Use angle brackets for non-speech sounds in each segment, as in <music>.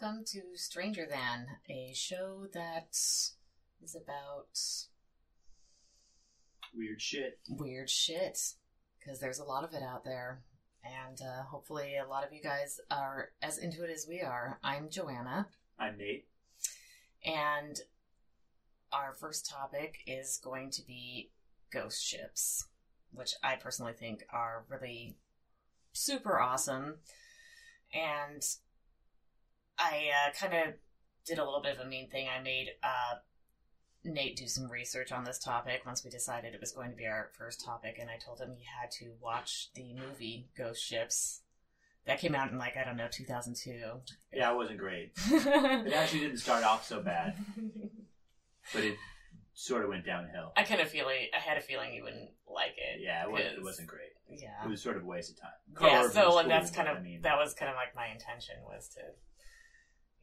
welcome to Stranger Than, a show that is about Weird shit. weird shit. Because there's a lot of it out there. And uh, hopefully, a lot of you guys are as into it as we are. I'm Joanna, I'm Nate. and our first topic is going to be ghost ships, which I personally think are really super awesome. And I uh, kind of did a little bit of a mean thing. I made uh, Nate do some research on this topic once we decided it was going to be our first topic, and I told him he had to watch the movie Ghost Ships. That came out in like I don't know 2002. Yeah, it wasn't great. <laughs> It actually didn't start off so bad, but it sort of went downhill. I kind of feel like, I had a feeling you wouldn't like it. Yeah, it wasn't, wasn't great. Yeah. It was sort of a waste of time. yeah, Karl Urban so and that's kind of I mean, that was kind of like my intention was to,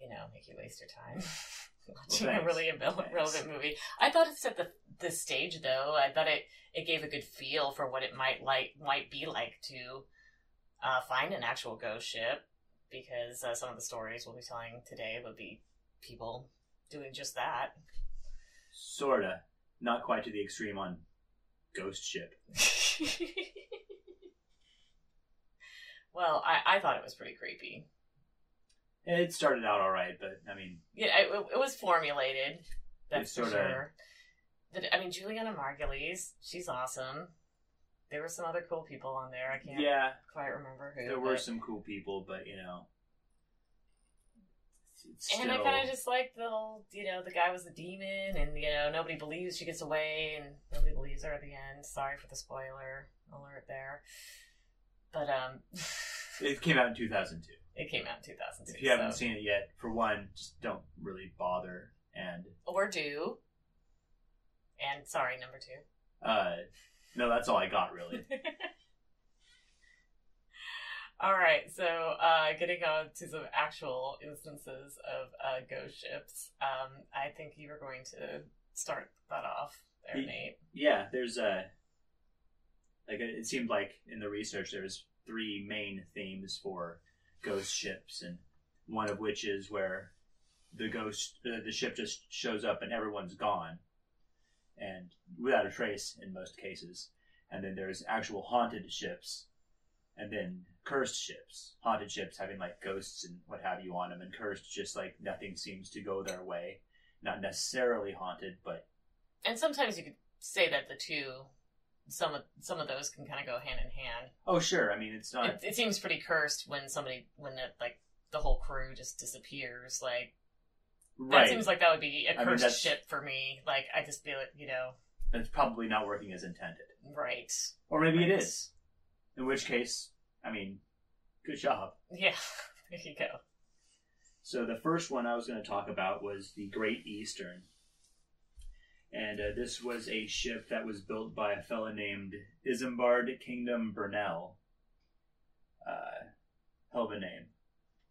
you know, make you waste your time <laughs> watching a really irrele- Thanks. relevant movie. I thought it set the the stage though. I thought it it gave a good feel for what it might like might be like to uh, find an actual ghost ship because uh, some of the stories we'll be telling today would be people doing just that. sorta, not quite to the extreme on Ghost Ship. <laughs> well, I, I thought it was pretty creepy. It started out all right, but I mean, Yeah, it, it was formulated. That's for sorta- sure. The, I mean, Julianna Margulies, she's awesome. There were some other cool people on there. I can't yeah, quite remember who. there were but- some cool people, but you know, it's And I kind of just like the whole, you know, the guy was a demon, and you know nobody believes she gets away, and nobody believes her at the end. Sorry for the spoiler alert there, but um, <laughs> It came out in 2002. It came out in 2002. If you haven't so- seen it yet, for one, just don't really bother. And or do, and sorry, number two. uh, no, that's all I got really. <laughs> All right, so uh, getting on to some actual instances of uh, ghost ships, um, I think you were going to start that off there, Ye- Nate. Yeah, there's a like it seemed like in the research there's three main themes for ghost ships, and one of which is where the ghost uh, the ship just shows up and everyone's gone, and without a trace in most cases. And then there's actual haunted ships, and then cursed ships. Haunted ships having like ghosts and what have you on them, and cursed just like nothing seems to go their way. Not necessarily haunted, but And sometimes you could say that the two, some of some of those can kind of go hand in hand. oh sure. I mean, it's not. It, it seems pretty cursed when somebody when the, like the whole crew just disappears. Like that right. seems like that would be a mean, cursed that's- ship for me. Like I just feel it, you know, it's probably not working as intended. right? Or maybe it Right. is. In which case, I mean, good job. Yeah, <laughs> there you go. So the first one I was going to talk about was the Great Eastern. And uh, this was a ship that was built by a fellow named Isambard Kingdom Brunel. Uh, hell of a name.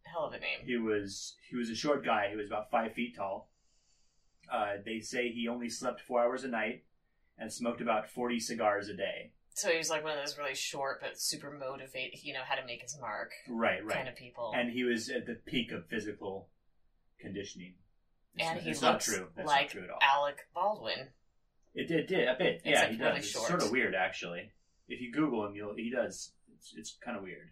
Hell of a name. He was he was a short guy. He was about five feet tall. Uh, they say he only slept four hours a night and smoked about forty cigars a day. So he was like one of those really short but super motivated. You know how to make his mark Right, right. kind of people. and he was at the peak of physical conditioning. And he it's not looks true. That's like not true at all. Alec Baldwin. It did, did a bit. Yeah, he really does. It's sort of weird, actually. If you Google him, you'll he does. It's, it's kind of weird.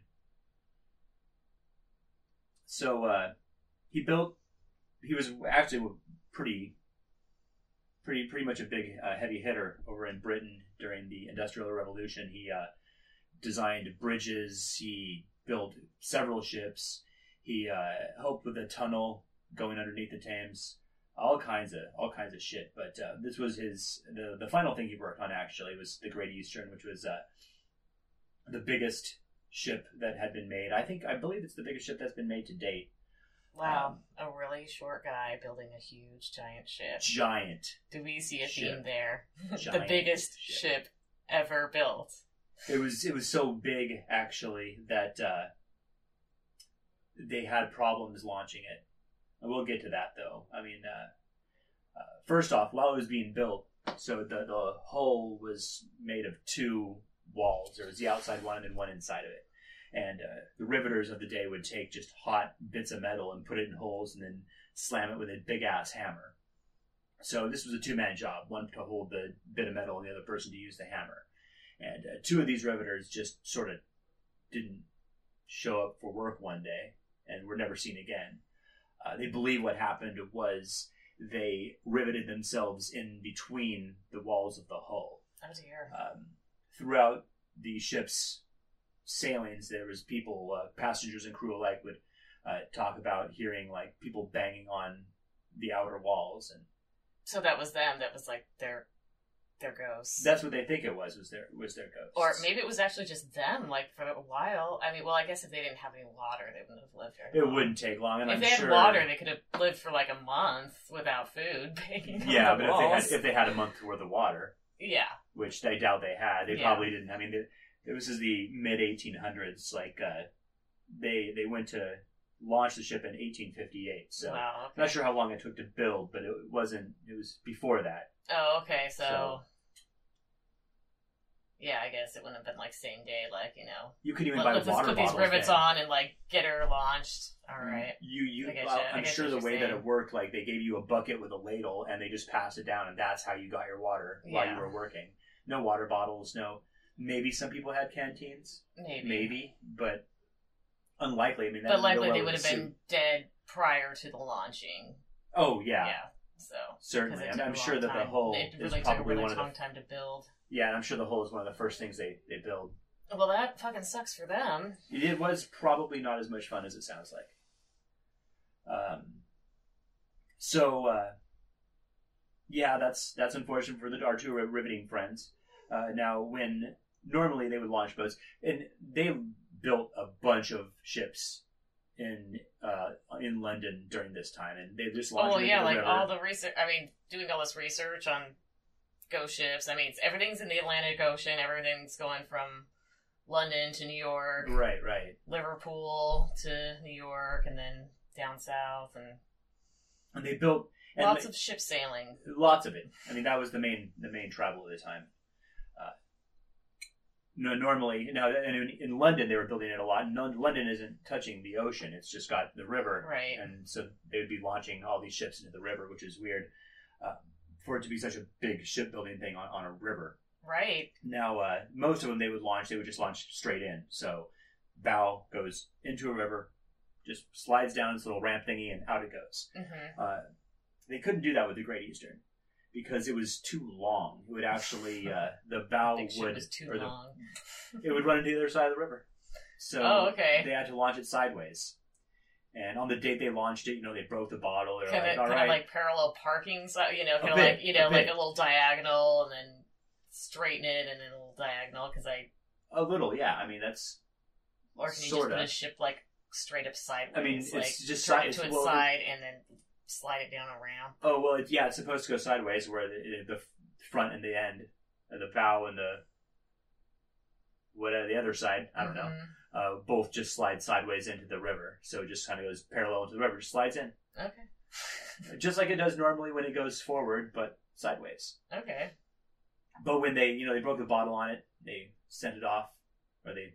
So uh, he built. He was actually pretty, pretty, pretty much a big uh, heavy hitter over in Britain during the Industrial Revolution. He uh, designed bridges. He built several ships. He uh, helped with a tunnel going underneath the Thames all kinds of all kinds of shit. But uh, this was his the the final thing he worked on actually was the Great Eastern, which was uh, the biggest ship that had been made. I think I believe it's the biggest ship that's been made to date. Wow, a really short guy building a huge giant ship. Giant. Do we see a Ship. theme there? <laughs> the biggest ship. ship ever built. It was it was so big actually that uh, they had problems launching it. We'll get to that though. I mean, uh, uh, first off, while it was being built, so the the hull was made of two walls. There was the outside one and then one inside of it. and uh, the riveters of the day would take just hot bits of metal and put it in holes and then slam it with a big ass hammer. So this was a two man job: one to hold the bit of metal, and the other person to use the hammer. And uh, two of these riveters just sort of didn't show up for work one day and were never seen again. Uh, they believe what happened was they riveted themselves in between the walls of the hull. Oh dear. Um, throughout the ship's sailings, there was people, uh, passengers and crew alike, would uh, talk about hearing like people banging on the outer walls, and So that was them. That was like their their ghosts. that's what they think it was was their was their ghost. or maybe it was actually just them, like for a while. I mean, well, I guess if they didn't have any water, they wouldn't have lived very it long. wouldn't take long, and If I'm they had sure. water, they could have lived for like a month without food. <laughs> yeah, but if they had if they had a month worth of water, yeah, which I doubt they had. They Yeah. probably didn't. I mean, it, this is the mid 1800s. Like uh, they they went to launch the ship in 1858. So wow. I'm not sure how long it took to build, but it wasn't. It was before that. Oh, okay. So, So- yeah, I guess it wouldn't have been like same day, like you know, You could even let, buy us water put these rivets then. on and like get her launched. All right. You you. Well, I'm sure the way that it worked, like they gave you a bucket with a ladle, and they just passed it down, and that's how you got your water while you were working. No water bottles. No. Maybe some people had canteens. Maybe. Maybe, but unlikely. I mean, But likely they would have been dead prior to the launching. Oh yeah, Yeah. So. certainly. I'm, I'm sure long that the It is really took a probably really one of long the time to build. yeah, and I'm sure the hull is one of the first things they they build. Well, that fucking sucks for them. It was probably not as much fun as it sounds like. Um, so uh, yeah, that's that's unfortunate for the our two riveting friends. Uh, now, when normally they would launch boats, and they built a bunch of ships in uh, in London during this time, and they just launched. Oh into yeah, like river. all the research. I mean, doing all this research on ghost ships. I mean, everything's in the Atlantic Ocean. Everything's going from London to New York, right, right. Liverpool to New York, and then down south, and And they built and lots they- of ship sailing. lots of it. I mean, that was the main the main travel at the time. No, normally now and in, in London they were building it a lot. No, London isn't touching the ocean; it's just got the river, Right. And so they would be launching all these ships into the river, which is weird uh, for it to be such a big shipbuilding thing on, on a river. Right. Now, uh, most of them they would launch; they would just launch straight in. So, bow goes into a river, just slides down this little ramp thingy, and out it goes. hmm Uh, they couldn't do that with the Great Eastern because it was too long. It would actually <laughs> uh, the bow would or the, long. it would run into the other side of the river. So Oh, okay. they had to launch it sideways. And on the date they launched it, you know, they broke the bottle. They're Kind like, of, all kind right, of like parallel parking, so you know, A kind of bit, like you know, a like bit. a little diagonal, and then straighten it, and then a little diagonal. Because I, a little, yeah. I mean, that's or can you just put a ship like straight up sideways? I mean, it's like, just side- it to it's- its well, side, and then slide it down a ramp. oh well, it, yeah. It's supposed to go sideways, where the, the front and the end, and the bow and the whatever the other side. I don't know. Mhm. uh, both just slide sideways into the river. So it just kind of goes parallel to the river, just slides in. Okay. <laughs> Just like it does normally when it goes forward, but sideways. Okay. But when they, you know, they broke the bottle on it, they sent it off, or they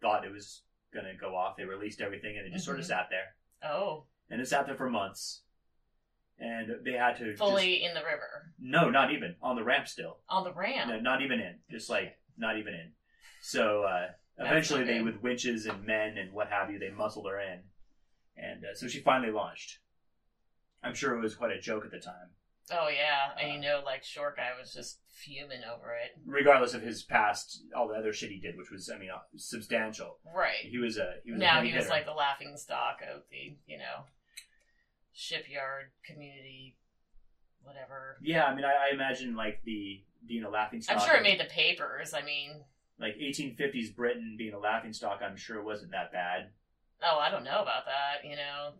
thought it was going to go off. They released everything and it just sort of Mhm. sat there. Oh, And it sat there for months. And they had to. fully Just, in the river no, not even. On the ramp still. on the ramp. No, not even in. Just like, not even in. So uh, eventually, they with winches and men and what have you, they muscled her in, and uh, so she finally launched. I'm sure it was quite a joke at the time, Oh yeah, and Uh, you know, like short guy was just fuming over it. regardless of his past, all the other shit he did, which was, I mean, uh, substantial. Right. He was a he was now heavy he was hitter. like the laughing stock of the you know shipyard community whatever yeah. I mean, I, I imagine like the being a laughing stock. i'm sure it made the papers i mean like 1850s Britain being a laughing stock. I'm sure wasn't that bad. oh i don't know about that you know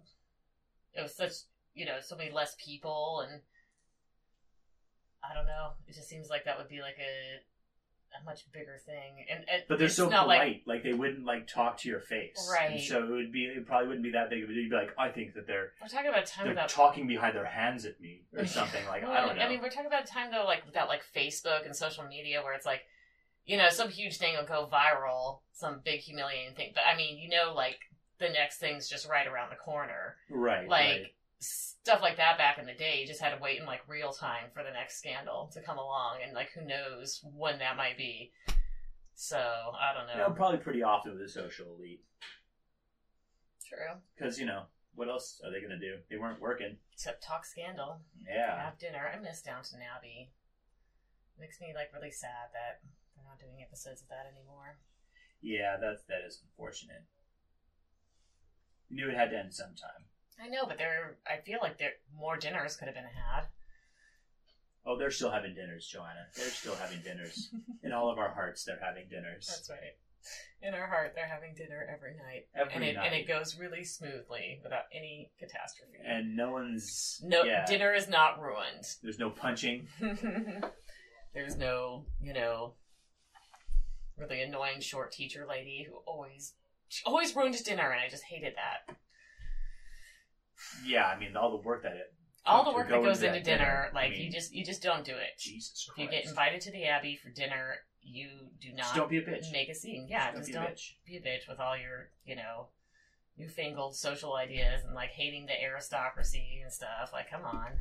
it was such you know so many less people and i don't know it just seems like that would be like a a much bigger thing and it, But they're it's so not polite, like like, they wouldn't like talk to your face, Right. And so it would be, it probably wouldn't be that big of a deal. You'd be like, I think that they're we're talking about a time they're without talking behind their hands at me or <laughs> something. Like I don't know. I mean, we're talking about a time though, like without like Facebook and social media, where it's like, you know, some huge thing will go viral, some big humiliating thing. But I mean, you know, like the next thing's just right around the corner. Right. Like right. Stuff like that back in the day, you just had to wait in like real time for the next scandal to come along, and like who knows when that might be. So I don't You know, know. probably pretty often with the social elite. True. Because, you know, what else are they going to do? They weren't working. Except talk scandal. Yeah. Have dinner. I miss Downton Abbey. Makes me like really sad that they're not doing episodes of that anymore. Yeah, that's, that is unfortunate. You knew it had to end sometime. I know, but there. I feel like there more dinners could have been had. Oh, they're still having dinners, Joanna. They're still having dinners. <laughs> In all of our hearts, they're having dinners. That's right. In our heart, they're having dinner every night, Every and it night. and it goes really smoothly without any catastrophe. And no one's. no, yeah, dinner is not ruined. There's no punching. <laughs> There's no, you know, really annoying short teacher lady who always she always ruined dinner, and I just hated that. Yeah, I mean, all the work that it. All the work that goes into dinner, dinner, like I you just you just don't do it. Jesus Christ. If you get invited to the Abbey for dinner, you do Just not don't be a bitch. make a scene. Yeah, Just just don't don't a be a bitch with all your, you know, newfangled social ideas and like hating the aristocracy and stuff. Like, come on.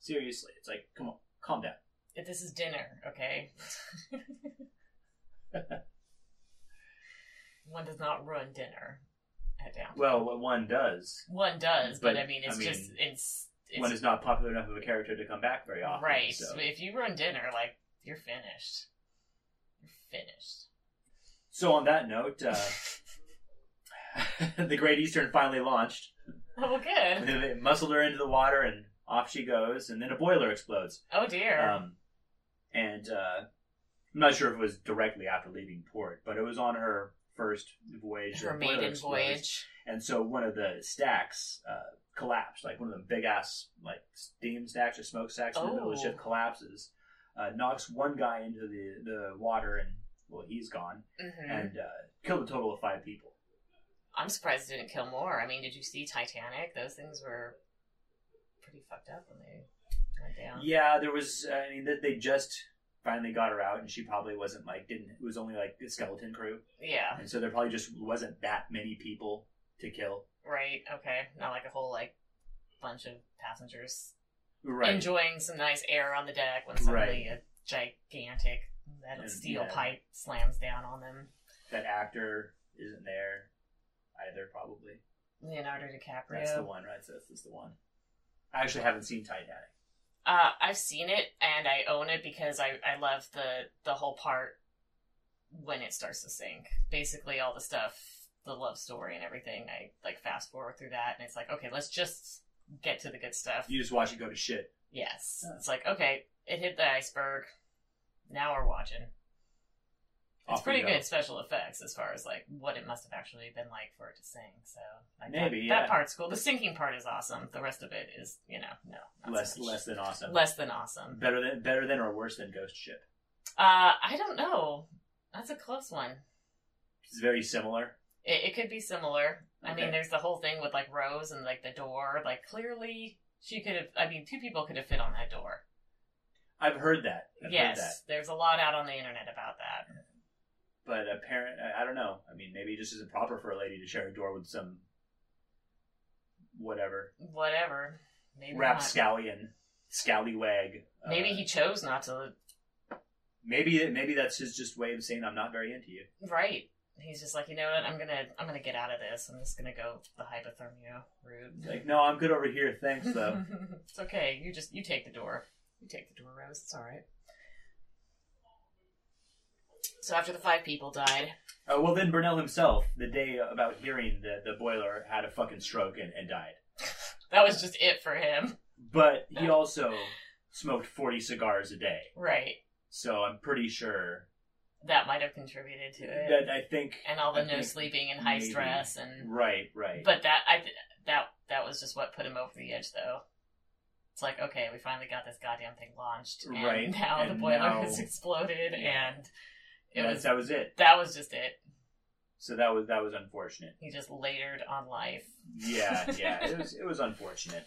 Seriously, it's like, come on, calm down. If this is dinner, okay? <laughs> One does not ruin dinner at Downton. Well, what one does, one does, but, but, I mean, it's I mean, just it's, it's one is not popular enough of a character to come back very often. right. So. If you run dinner, like you're finished. You're finished. So on that note, uh, <laughs> the Great Eastern finally launched. Oh, well, good. <laughs> They muscled her into the water, and off she goes. And then a boiler explodes. Oh dear. Um, and uh, I'm not sure if it was directly after leaving port, but it was on her first voyage. Her maiden voyage. And so one of the stacks uh, collapsed, like one of the big ass like steam stacks or smoke stacks in the middle of the Oh. ship collapses, uh, knocks one guy into the the water, and well, he's gone, hmm and uh, killed a total of five people. I'm surprised it didn't kill more. I mean, did you see Titanic? Those things were pretty fucked up when they went down. Yeah, there was. I mean, they just finally got her out, and she probably wasn't like didn't. It was only like the skeleton crew, Yeah, and so there probably just wasn't that many people to kill. right. Okay. Not like a whole like bunch of passengers Right. enjoying some nice air on the deck when suddenly a gigantic metal And, steel yeah. pipe slams down on them. that actor isn't there either. Probably. Leonardo DiCaprio. That's the one, right? So that's, that's the one. I actually haven't seen Titanic. Uh, I've seen it and I own it because I, I love the the whole part when it starts to sink. Basically, all the stuff, the love story and everything. I like fast forward through that, and it's like, okay, let's just get to the good stuff. You just watch it go to shit. Yes, Yeah. it's like okay, it hit the iceberg. Now we're watching. It's pretty go. good special effects as far as like what it must have actually been like for it to sink. So like, that- Maybe, that, yeah. part's cool. The sinking part is awesome. The rest of it is you know no not so Less less than awesome. less than awesome. better than better than or worse than Ghost Ship. Uh, I don't know. That's a close one. It's very similar. It, it could be similar. I mean, there's the whole thing with like Rose and like the door. Like clearly, she could have. I mean, two people could have fit on that door. I've heard that. I've yes, heard that. there's a lot out on the internet about that. But apparent, I I don't know. I mean, maybe it just isn't proper for a lady to share a door with some whatever Whatever. Maybe not. rapscallion, scallywag. uh, Maybe he chose not to. maybe maybe that's his just way of saying I'm not very into you. Right. He's just like, you know what? I'm gonna, I'm gonna get out of this. I'm just gonna go the hypothermia route. Like, no, I'm good over here. Thanks though. <laughs> it's okay. You just, you take the door. You take the door, Rose. It's all right. So after the five people died, Oh well, then Brunel himself, the day about hearing the the boiler, had a fucking stroke and, and died. <laughs> that was just it for him. But he also smoked 40 cigars a day, Right. so I'm pretty sure That might have contributed to it. that I think. and all the I no think sleeping and high maybe. stress and Right, right. but that I that that was just what put him over the edge though. It's like, okay, we finally got this goddamn thing launched. And Right, now the and boiler now- has <laughs> exploded and it That- was that was it. that was just it. So that was that was unfortunate. He just layered on life. Yeah, <laughs> yeah. it was it was unfortunate.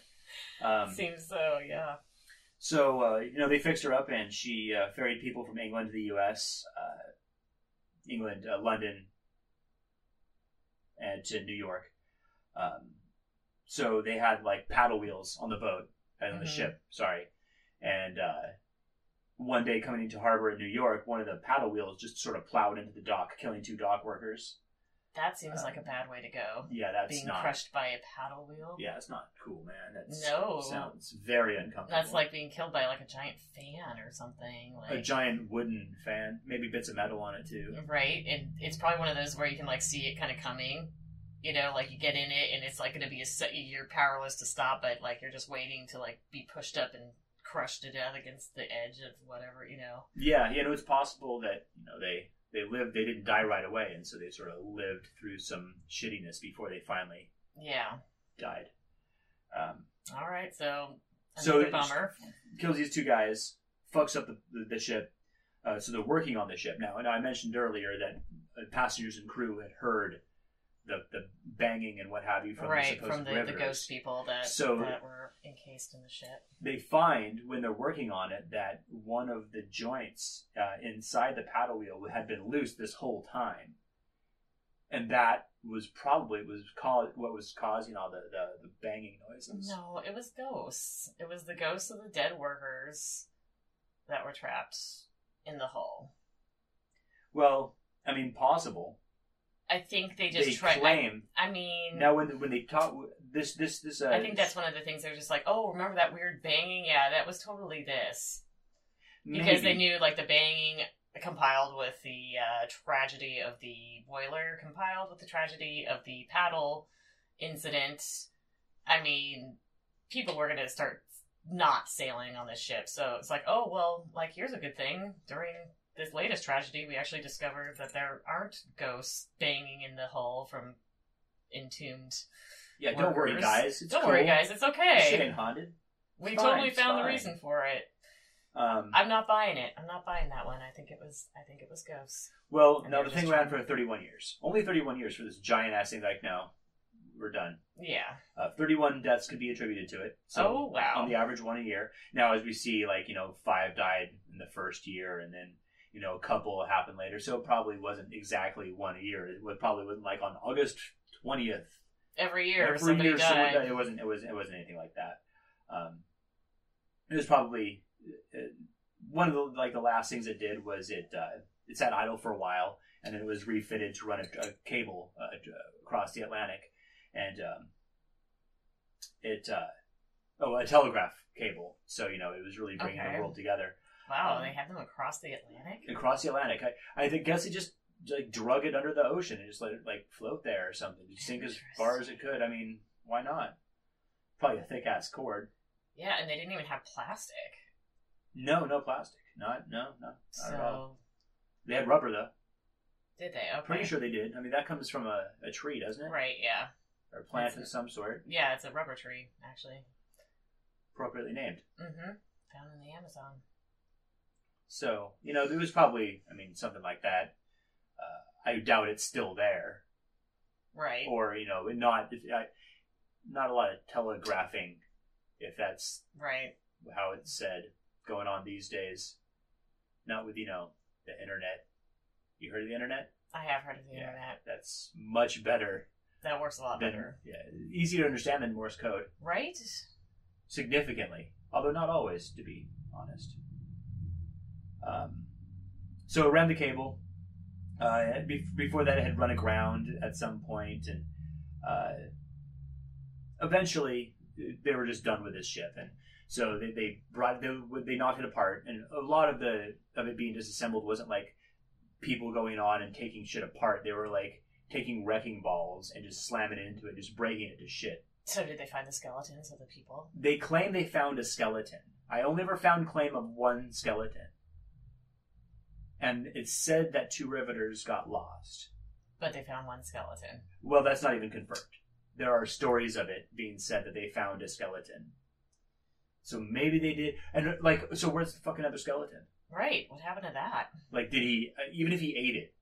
Um, Seems so, yeah. So uh, you know they fixed her up, and she uh, ferried people from England to the U.S., uh, England, uh, London, and to New York. Um, so they had like paddle wheels on the boat and on the Mhm. ship. Sorry, and uh, one day coming into harbor in New York, one of the paddle wheels just sort of plowed into the dock, killing two dock workers. That seems Uh, like a bad way to go. Yeah, that's Being not. crushed by a paddle wheel. Yeah, it's not cool, man. That's No. sounds very uncomfortable. That's like being killed by like a giant fan or something. Like a giant wooden fan, maybe bits of metal on it too. right, and it's probably one of those where you can like see it kind of coming. You know, like you get in it and it's like going to be a set. You're powerless to stop it. Like you're just waiting to like be pushed up and crushed to death against the edge of whatever. You know. Yeah, you know, it's possible that you know they they lived, they didn't die right away, and so they sort of lived through some shittiness before they finally Yeah. died. Um, All right. So So it- bummer. kills these two guys, fucks up the, the, the ship. Uh, so they're working on the ship now. And I mentioned earlier that uh, passengers and crew had heard the the banging and what have you from the right supposed from the, the ghost people that So- that were encased in the ship. they find when they're working on it that one of the joints uh, inside the paddle wheel had been loose this whole time, and that was probably was cause, what was causing all the, the, the banging noises. No, it was ghosts. It was the ghosts of the dead workers that were trapped in the hull. Well, I mean, possible. I think they just they tried. claim I, I mean, now when when they talk this this this. Uh, I think that's one of the things they're just like, oh, remember that weird banging? Yeah, that was totally this because they knew like the banging compiled with the uh, tragedy of the boiler, compiled with the tragedy of the paddle incident. I mean, people were going to start not sailing on this ship, so it's like, oh well, like here's a good thing. During this latest tragedy, we actually discovered that there aren't ghosts banging in the hull from entombed. Yeah, don't worry, guys. It's Don't cool. worry, guys, it's okay. Shit ain't haunted. We Fine, totally found the reason for it. Um, I'm not buying it. I'm not buying that one. I think it was. I think it was ghosts. well, and no, the thing ran for 31 years. Only 31 years for this giant ass thing. Like, no, we're done. Yeah. Uh, 31 deaths could be attributed to it. So oh wow. on the average, one a year. Now, as we see, like you know, five died in the first year, and then you know, a couple happened later. So it probably wasn't exactly one a year. It would probably wasn't like on August 20th. Every year Every somebody year died. It wasn't. It was. It wasn't anything like that. Um, it was probably uh, one of the like the last things it did was it uh, it sat idle for a while, and then it was refitted to run a, a cable uh, across the Atlantic, and um, it uh, oh a telegraph cable. So you know it was really bringing Okay. the world together Wow, Um, they had them across the Atlantic. across the Atlantic. I I guess it just like drug it under the ocean and just let it like float there or something. Just sink as far as it could. I mean, why not? Probably a thick ass cord. Yeah, and they didn't even have plastic. No, no plastic. Not no no. Not at all. So They had rubber though. did they? Okay. Pretty sure they did. I mean, that comes from a, a tree, doesn't it? Right. Yeah. Or a plant That's of some sort, Yeah, it's a rubber tree actually. appropriately named. Mm-hmm. Found in the Amazon. So you know, there was probably, I mean, something like that. Uh, I doubt it's still there, Right. or you know, not I, not a lot of telegraphing, if that's Right. how it's said going on these days. Not with you know the internet. You heard of the internet? I have heard of the Yeah. internet. That's much better That works a lot than better. yeah, easier to understand than Morse code. Right. significantly, although not always, to be honest. Um, so it ran the cable. Uh, before that, it had run aground at some point, and uh, eventually they were just done with this ship. And so they, they brought they, they knocked it apart, and a lot of the of it being disassembled wasn't like people going on and taking shit apart. They were like taking wrecking balls and just slamming it into it, just breaking it to shit. So did they find the skeletons of the people? They claim they found a skeleton. I only ever found claim of one skeleton. And it's said that two riveters got lost. But they found one skeleton. Well, that's not even confirmed. There are stories of it being said that they found a skeleton. So maybe they did. And, like, so where's the fucking other skeleton? Right. What happened to that? Like, did he, uh, even if he ate it,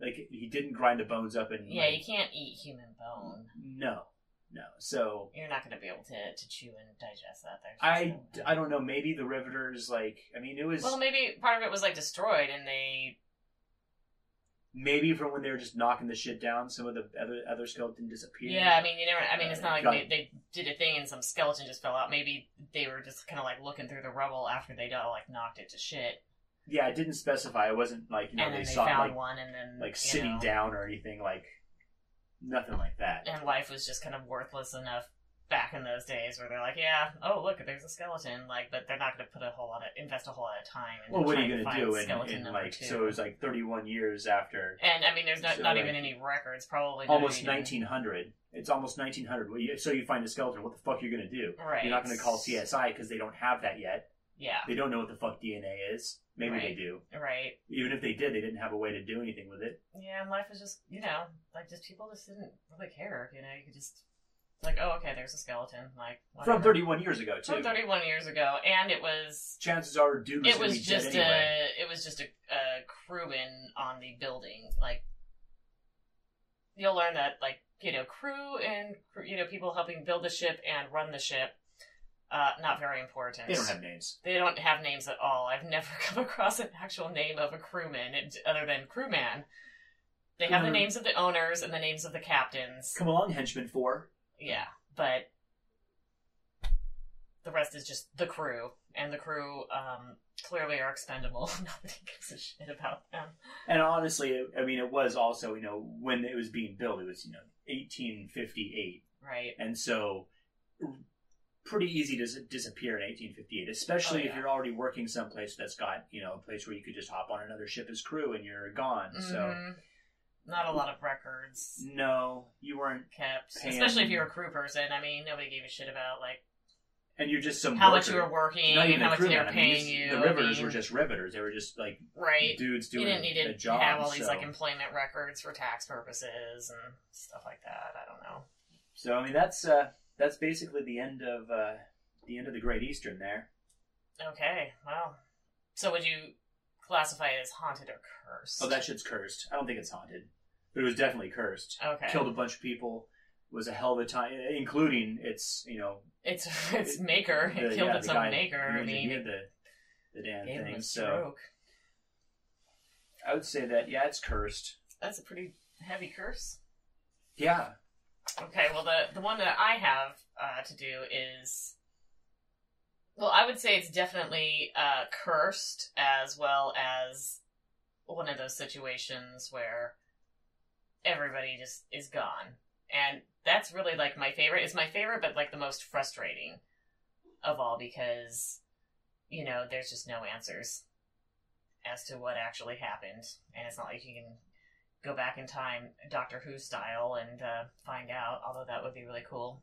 like, he didn't grind the bones up and. Yeah, like, you can't eat human bone. No. No. So You're not going to be able to, to chew and digest that. There's I, no- I don't know. Maybe the riveters like I mean it was Well, maybe part of it was like destroyed, and they maybe from when they were just knocking the shit down. Some of the other other skeleton disappeared. Yeah, I mean, you never. I mean, it's not like they, they did a thing and some skeleton just fell out. Maybe they were just kind of like looking through the rubble after they'd all like knocked it to shit, yeah. It didn't specify. It wasn't like you know and they then they saw it, found like one, and then like you sitting know, down or anything like nothing like that. and life was just kind of worthless enough back in those days where they're like, yeah, oh look, there's a skeleton, like, but they're not going to put a whole lot of invest a whole lot of time. In Well, what are you do in, skeleton in number like two. so it was like 31 years after And I mean, there's not, So, not like, even any records. Probably almost even- 1900. It's almost 1900. So you find a skeleton. What the fuck are you gonna do? Right. You're not gonna call CSI because they don't have that yet. Yeah. They don't know what the fuck DNA is. Maybe they do. Right. Even if they did, they didn't have a way to do anything with it. Yeah, and life was just, you know, like just people just didn't really care. You know, you could just like, oh, okay, there's a skeleton. Like From 31 years ago too. from 31 years ago, and it was Chances are, dude was it was just dead anyway. a it was just a, a crewman on the building. Like you'll learn that like you know crew and you know people helping build the ship and run the ship. Uh, not very important. They don't have names. They don't have names at all. I've never <laughs> come across an actual name of a crewman other than crewman. They have the Mhm. names of the owners and the names of the captains. Come along, henchman four. Yeah, but the rest is just the crew, and the crew um, clearly are expendable. <laughs> Nobody gives a shit about them. And honestly, I mean, it was also you know when it was being built, it was you know 1858. Right. and so pretty easy to disappear in 1858 especially Oh, if you're already working someplace that's got you know a place where you could just hop on another ship as crew and you're gone so Mhm. Not a lot of records no you weren't kept, Paying- especially if you're a crew person. I mean, nobody gave a shit about like and you're just some how much you were working not even how a much they were man. I mean, you- the I riveters mean, were just riveters they were just like right. dudes doing. You didn't need a to job have all these so. like employment records for tax purposes and stuff like that. I don't know. so i mean that's uh that's basically the end of uh the end of the great eastern there Okay, well, so would you classify it as haunted or cursed? oh that shit's cursed i don't think it's haunted but it was definitely cursed okay. killed a bunch of people was a hell of a time including its you know It's its maker. It the- killed yeah, its own maker. I mean, the the damn gave him thing. a So. I would say that yeah, it's cursed. That's a pretty heavy curse. Yeah, Okay, well, the the one that I have uh, to do is, well, I would say it's definitely uh, cursed as well as one of those situations where everybody just is gone, and that's really like my favorite. It's my favorite, but like the most frustrating of all because you know there's just no answers as to what actually happened, and it's not like you can go back in time, Doctor Who style, and uh, find out. Although that would be really cool.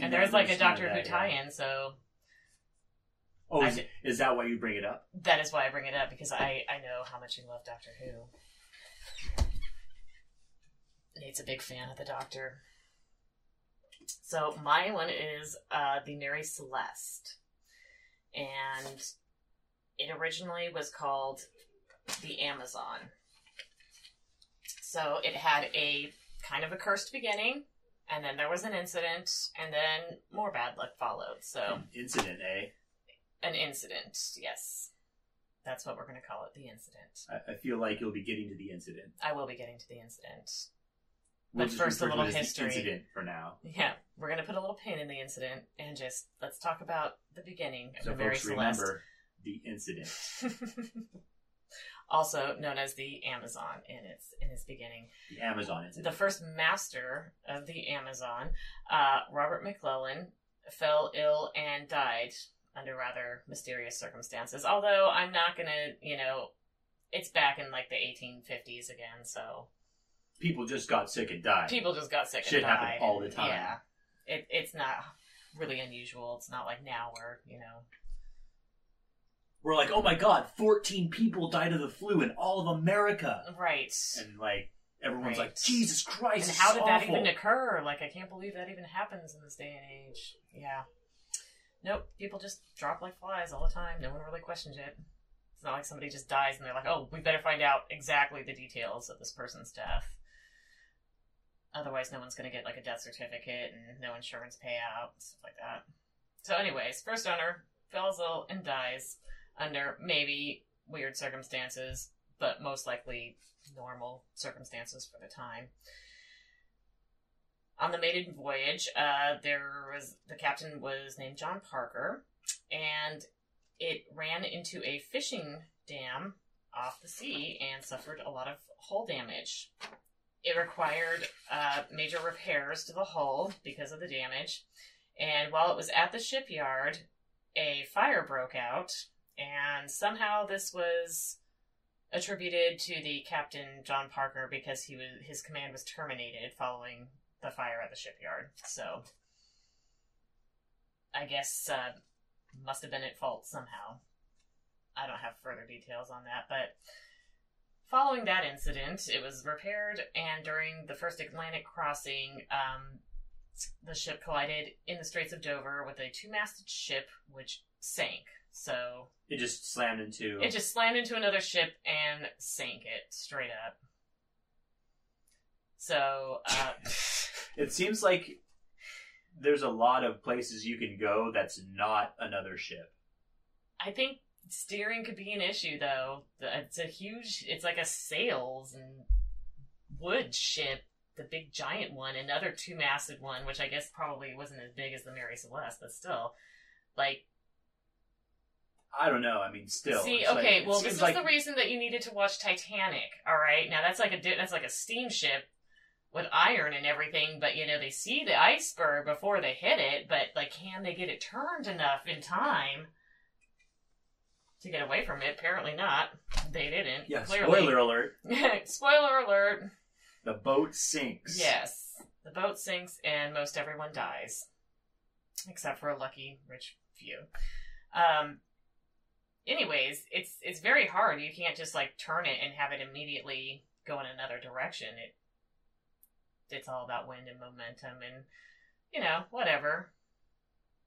And Yeah, there's like a there's none of Doctor Who that, yeah. tie-in, so Oh, is, is that why you bring it up? that is why I bring it up because I I know how much you love Doctor Who. Nate's a big fan of the Doctor. So my one is uh, the Mary Celeste, and it originally was called the Amazon. So it had a kind of a cursed beginning, and then there was an incident, and then more bad luck followed. So Incident, eh? an incident, yes. That's what we're going to call it, the incident. I, I feel like you'll be getting to the incident. I will be getting to the incident. We'll But first, a little it history. The incident for now. Yeah, we're going to put a little pin in the incident and just let's talk about the beginning of So the Mary folks, Celeste. remember the incident. <laughs> also known as the Amazon in its in its beginning. The Amazon incident. The first master of the Amazon, uh, Robert McClellan, fell ill and died under rather mysterious circumstances. Although I'm not gonna, you know, it's back in like the 1850s again, so People just got sick and died. people just got sick Shit and died. happened all the time. Yeah, it, it's not really unusual. It's not like now where you know. We're like, oh my god, 14 people died of the flu in all of America. Right. And like, everyone's Right. like, Jesus Christ, And how did that awful." even occur? Like, I can't believe that even happens in this day and age. Yeah. Nope. People just drop like flies all the time. No one really questions it. It's not like somebody just dies and they're like, oh, we better find out exactly the details of this person's death. Otherwise, no one's going to get like a death certificate and no insurance payout, stuff like that. So, anyways, first owner falls ill and dies under maybe weird circumstances, but most likely normal circumstances for the time. On the maiden voyage, uh, there was the captain was named John Parker, and it ran into a fishing dam off the sea and suffered a lot of hull damage. It required uh, major repairs to the hull because of the damage, and while it was at the shipyard, a fire broke out, and somehow this was attributed to the captain John Parker because he was his command was terminated following the fire at the shipyard. So I guess uh, must have been at fault somehow. I don't have further details on that, but following that incident, it was repaired, and during the first Atlantic crossing, um, the ship collided in the Straits of Dover with a two-masted ship, which sank. So It just slammed into. it just slammed into another ship and sank it straight up. So, uh, <laughs> It seems like there's a lot of places you can go that's not another ship. I think steering could be an issue, though. It's a huge, it's like a sails and wood ship, the big giant one, another two masted one, which I guess probably wasn't as big as the Mary Celeste, but still. Like, I don't know. I mean, still. see, it's like- okay, well, this is like the reason that you needed to watch Titanic, alright? Now, that's like a, that's like a steamship with iron and everything, but you know, they see the iceberg before they hit it, but like, can they get it turned enough in time to get away from it? Apparently not. They didn't. Yeah. clearly. Spoiler alert: <laughs> Spoiler alert. the boat sinks. Yes. The boat sinks and most everyone dies. Except for a lucky rich few. Um anyways, it's it's very hard. You can't just like turn it and have it immediately go in another direction. It it's all about wind and momentum and you know, whatever.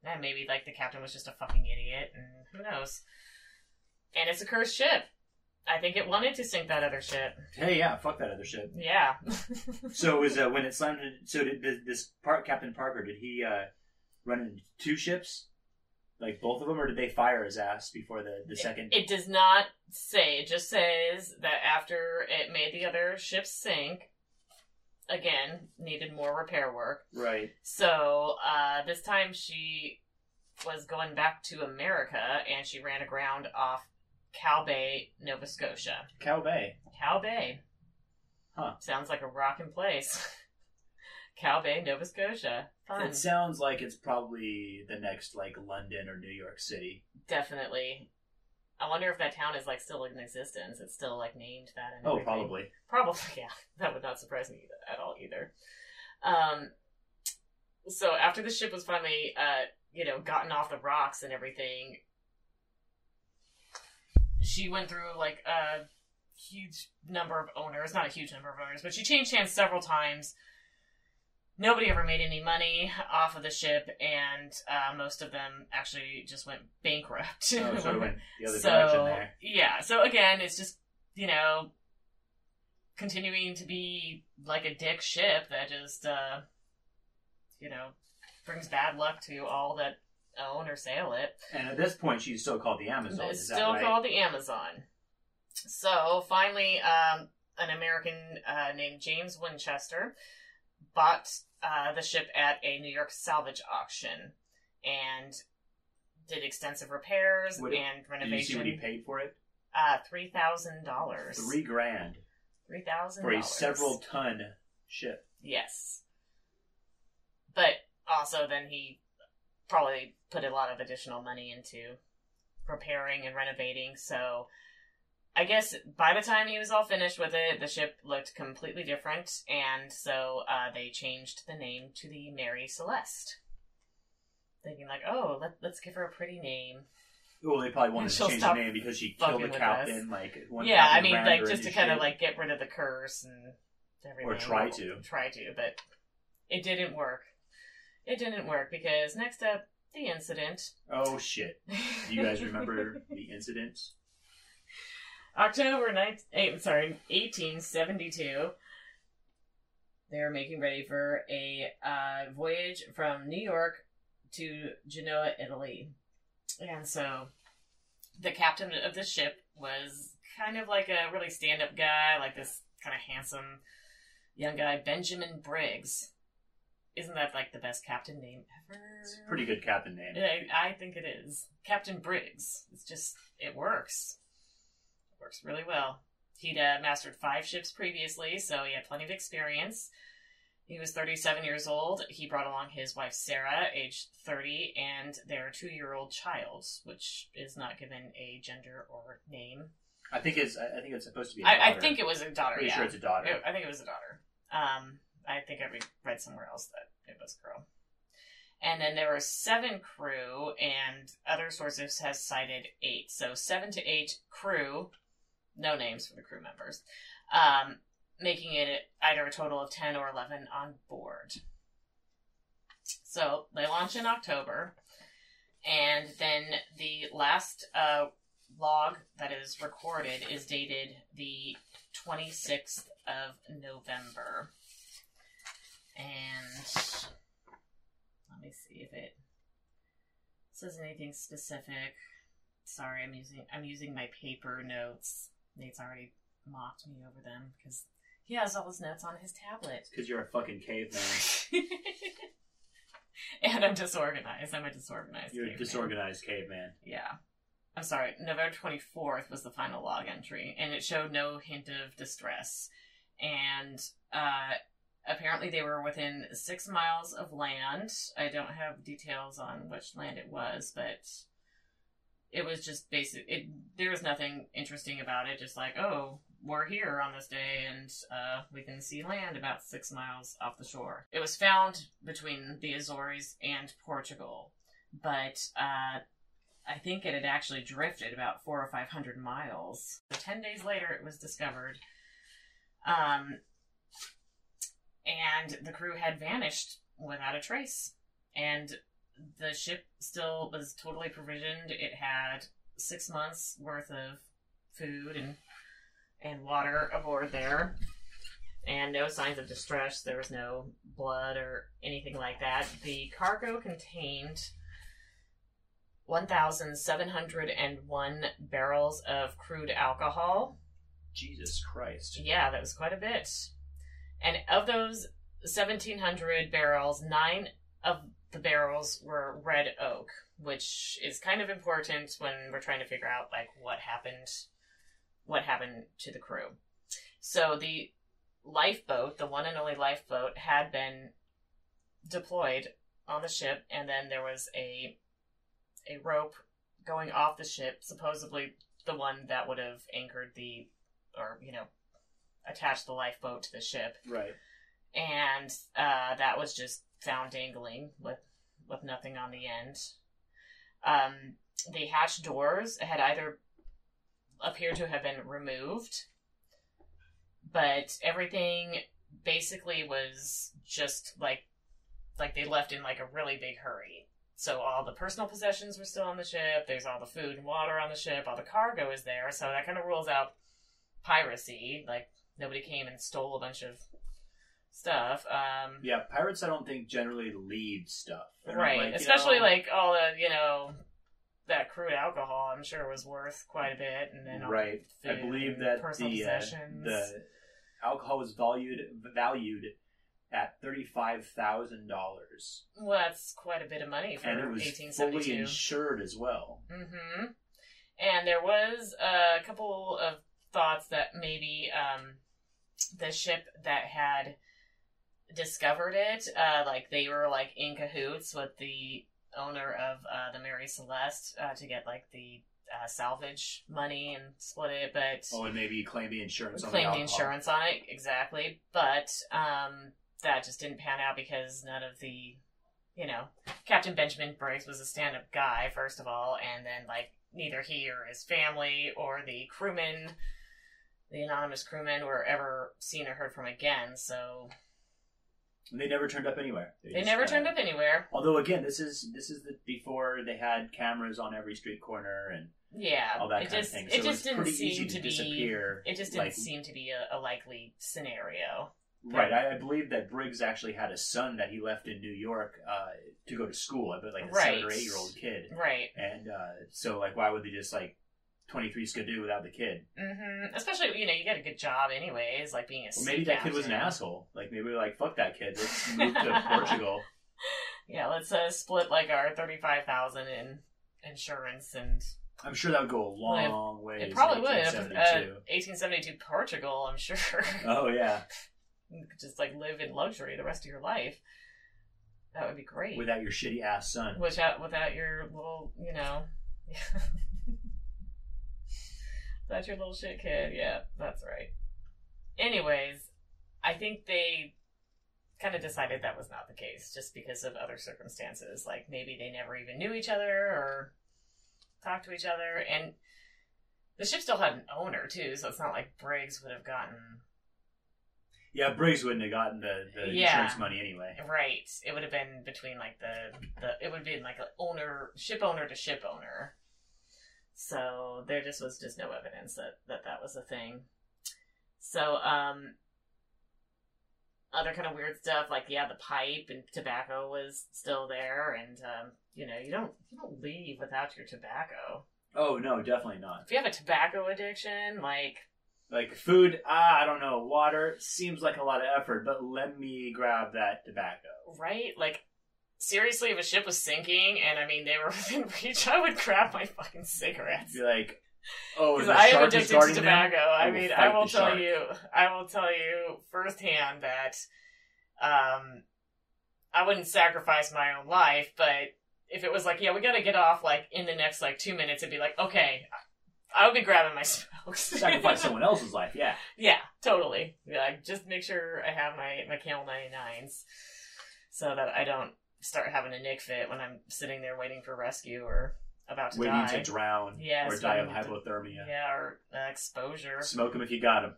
And maybe like the captain was just a fucking idiot and who knows. And it's a cursed ship. I think it wanted to sink that other ship. Hey, yeah. Fuck that other ship. Yeah. <laughs> So it was uh, when it slammed. So did this, this part, Captain Parker? Did he uh, run into two ships, like both of them, or did they fire his ass before the the second? It does not say. It just says that after it made the other ships sink, again needed more repair work. right. So uh, this time she was going back to America, and she ran aground off Cow Bay, Nova Scotia. Cow Bay. Cow Bay. Huh. Sounds like a rockin' place. <laughs> Cow Bay, Nova Scotia. Fun. It sounds like it's probably the next like London or New York City. Definitely. I wonder if that town is like still in existence. It's still like named that. And Oh, everything. probably. Probably, <laughs> yeah. That would not surprise me at all either. Um, so after the ship was finally, uh, you know, gotten off the rocks and everything, she went through like a huge number of owners. Not a huge number of owners, but she changed hands several times. Nobody ever made any money off of the ship, and uh, most of them actually just went bankrupt. Oh, sort of went the other <laughs> so direction there. yeah so again it's just you know continuing to be like a dick ship that just uh you know brings bad luck to all that own or sail it And at this point, she's still called the Amazon. it's is that still right? called the amazon so finally um an american uh, named james winchester bought uh, the ship at a new york salvage auction and did extensive repairs What- and Did you see renovation what he paid for it? uh, three thousand dollars. Three grand Three thousand for a several ton ship. Yes, but also then he probably put a lot of additional money into repairing and renovating. So I guess by the time he was all finished with it, the ship looked completely different, and so uh, they changed the name to the Mary Celeste. Thinking like, oh, let, let's give her a pretty name. Well, they probably wanted to change the name because she killed the captain. Like one yeah, I mean, like just to kind of like get rid of the curse and everything. Or try to. Try to, but it didn't work. It didn't work because next up, the incident. Oh shit! Do you guys remember <laughs> the incident? October 9, eight, sorry, 1872. They're making ready for a uh, voyage from New York to Genoa, Italy. And so the captain of the ship was kind of like a really stand up guy, like this kind of handsome young guy, Benjamin Briggs. Isn't that like the best captain name ever? It's a pretty good captain name. I, I think it is. Captain Briggs. It's just, it works. It works really well. He'd uh, mastered five ships previously, so he had plenty of experience. He was 37 years old. He brought along his wife Sarah, aged 30, and their two year old child, which is not given a gender or name. I think it's I think it's supposed to be. A I, I think it was a daughter. Pretty yeah. sure it's a daughter. I think it was a daughter. Um, I think I read somewhere else that it was a girl. And then there were seven crew, and other sources has cited eight. So seven to eight crew, no names for the crew members, um, making it either a total of ten or eleven on board. So they launch in October, and then the last uh, log that is recorded is dated the 26th of November. And let me see if it says anything specific. Sorry, I'm using I'm using my paper notes. Nate's already mocked me over them because he has all his notes on his tablet. because you're a fucking caveman. <laughs> and I'm disorganized. I'm a disorganized. You're a disorganized caveman. Yeah. I'm sorry, November 24th was the final log entry, and it showed no hint of distress. And uh, apparently they were within six miles of land. I don't have details on which land it was, but it was just basic. It There was nothing interesting about it, just like, oh, we're here on this day, and uh, we can see land about six miles off the shore. It was found between the Azores and Portugal, but uh, I think it had actually drifted about four or five hundred miles. So ten days later, it was discovered, um, and the crew had vanished without a trace. And the ship still was totally provisioned. It had six months worth of food and and water aboard there, and no signs of distress. There was no blood or anything like that. The cargo contained 1,701 barrels of crude alcohol. Jesus Christ. Yeah, that was quite a bit. And of those 1,700 barrels, nine of the barrels were red oak, which is kind of important when we're trying to figure out like what happened, what happened to the crew. So the lifeboat, the one and only lifeboat, had been deployed on the ship, and then there was a a rope going off the ship, supposedly the one that would have anchored the, or you know, attached the lifeboat to the ship, Right. and uh, that was just found dangling with with nothing on the end. Um, the hatch doors had either appeared to have been removed, but everything basically was just like like they left in like a really big hurry. So all the personal possessions were still on the ship. There's all the food and water on the ship. All the cargo is there. So that kind of rules out piracy. Like nobody came and stole a bunch of stuff. Um, Yeah, pirates I don't think generally leave stuff. They're right. like, Especially know- like all the you know that crude alcohol. I'm sure was worth quite a bit. And then Right. I believe that personal the uh, the alcohol was valued valued at thirty five thousand dollars, Well, that's quite a bit of money for and it was 1872. fully insured as well. hmm And there was a couple of thoughts that maybe um, the ship that had discovered it, uh, like they were like in cahoots with the owner of uh, the Mary Celeste uh, to get like the uh, salvage money and split it, but Oh, and maybe claim the insurance on claim the the insurance on it exactly. But um, that just didn't pan out because none of the, you know, Captain Benjamin Briggs was a stand-up guy first of all, and then like neither he or his family or the crewmen, the anonymous crewmen, were ever seen or heard from again. So And they never turned up anywhere. they just, never uh, turned up anywhere. Although again, this is this is the, before they had cameras on every street corner and Yeah, all that it kind just of thing. it So just it's didn't pretty seem easy to, to be. disappear. It just didn't like- seem to be a, a likely scenario. Right. I, I believe that Briggs actually had a son that he left in New York uh, to go to school. I bet like a seven or eight year old kid. Right. And uh, so, like, why would they just like twenty three skidoo without the kid? hmm Especially, you know, you get a good job anyways, like being a Or maybe that kid was an asshole. Like maybe we're like fuck that kid. Let's <laughs> move to Portugal. <laughs> Yeah, let's uh, split like our thirty-five thousand in insurance, and I'm sure that would go a long way. it probably would. Uh, 1872. Eighteen seventy-two Portugal, I'm sure. <laughs> Oh yeah, just like live in luxury the rest of your life. That would be great. without your shitty ass son. without without your little, you know, without your little shit kid. Yeah, that's right. Anyways, I think they kind of decided that was not the case, just because of other circumstances. Like maybe they never even knew each other or talked to each other, and the ship still had an owner too, so it's not like Briggs would have gotten Yeah, Briggs wouldn't have gotten the, the Yeah. insurance money anyway. Right. It would have been between like the the it would have been like a owner ship owner to ship owner. So there just was just no evidence that that that was a thing. So um other kind of weird stuff like yeah the pipe and tobacco was still there and um you know you don't you don't leave without your tobacco. Oh no, definitely not. If you have a tobacco addiction like Like food, ah, I don't know. Water seems like a lot of effort, but let me grab that tobacco. right? Like, seriously, if a ship was sinking and I mean they were <laughs> within reach, I would grab my fucking cigarettes. Be like, oh, Because I am addicted to them? tobacco. I, I mean, I will tell shark. you, I will tell you firsthand that um, I wouldn't sacrifice my own life, but if it was like, yeah, we got to get off like in the next like two minutes, it'd be like, okay, I would be grabbing my <laughs> smokes. Sacrifice <laughs> someone else's life, yeah. Yeah, totally. Yeah, just make sure I have my my Camel 99s so that I don't start having a nick fit when I'm sitting there waiting for rescue or about to Waiting die. to drown Yes, or die of waiting to- hypothermia. yeah, or uh, exposure. Smoke them if you got them.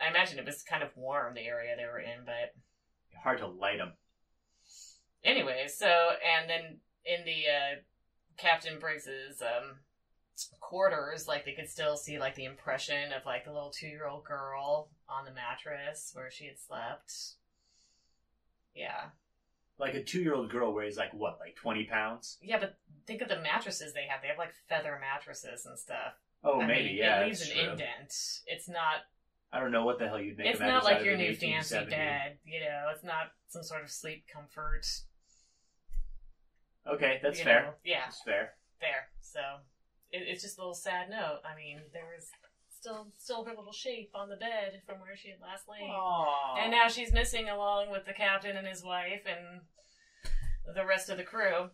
I imagine it was kind of warm the area they were in, but Hard to light them. anyway. So and then in the uh, Captain Briggs's um, quarters, like they could still see like the impression of like the little two year old girl on the mattress where she had slept. Yeah. Like a two year old girl weighs like what, like 20 pounds? Yeah, but think of the mattresses they have. They have like feather mattresses and stuff. Oh, I maybe, mean, yeah. It leaves an true. indent. It's not. I don't know what the hell you'd make it's a not like your new fancy 1870. bed. You know, it's not some sort of sleep comfort. Okay, that's you fair. know. Yeah, That's fair. there. So it, it's just a little sad note. I mean, there was still still her little shape on the bed from where she had last lain. Aww. And now she's missing along with the captain and his wife and the rest of the crew.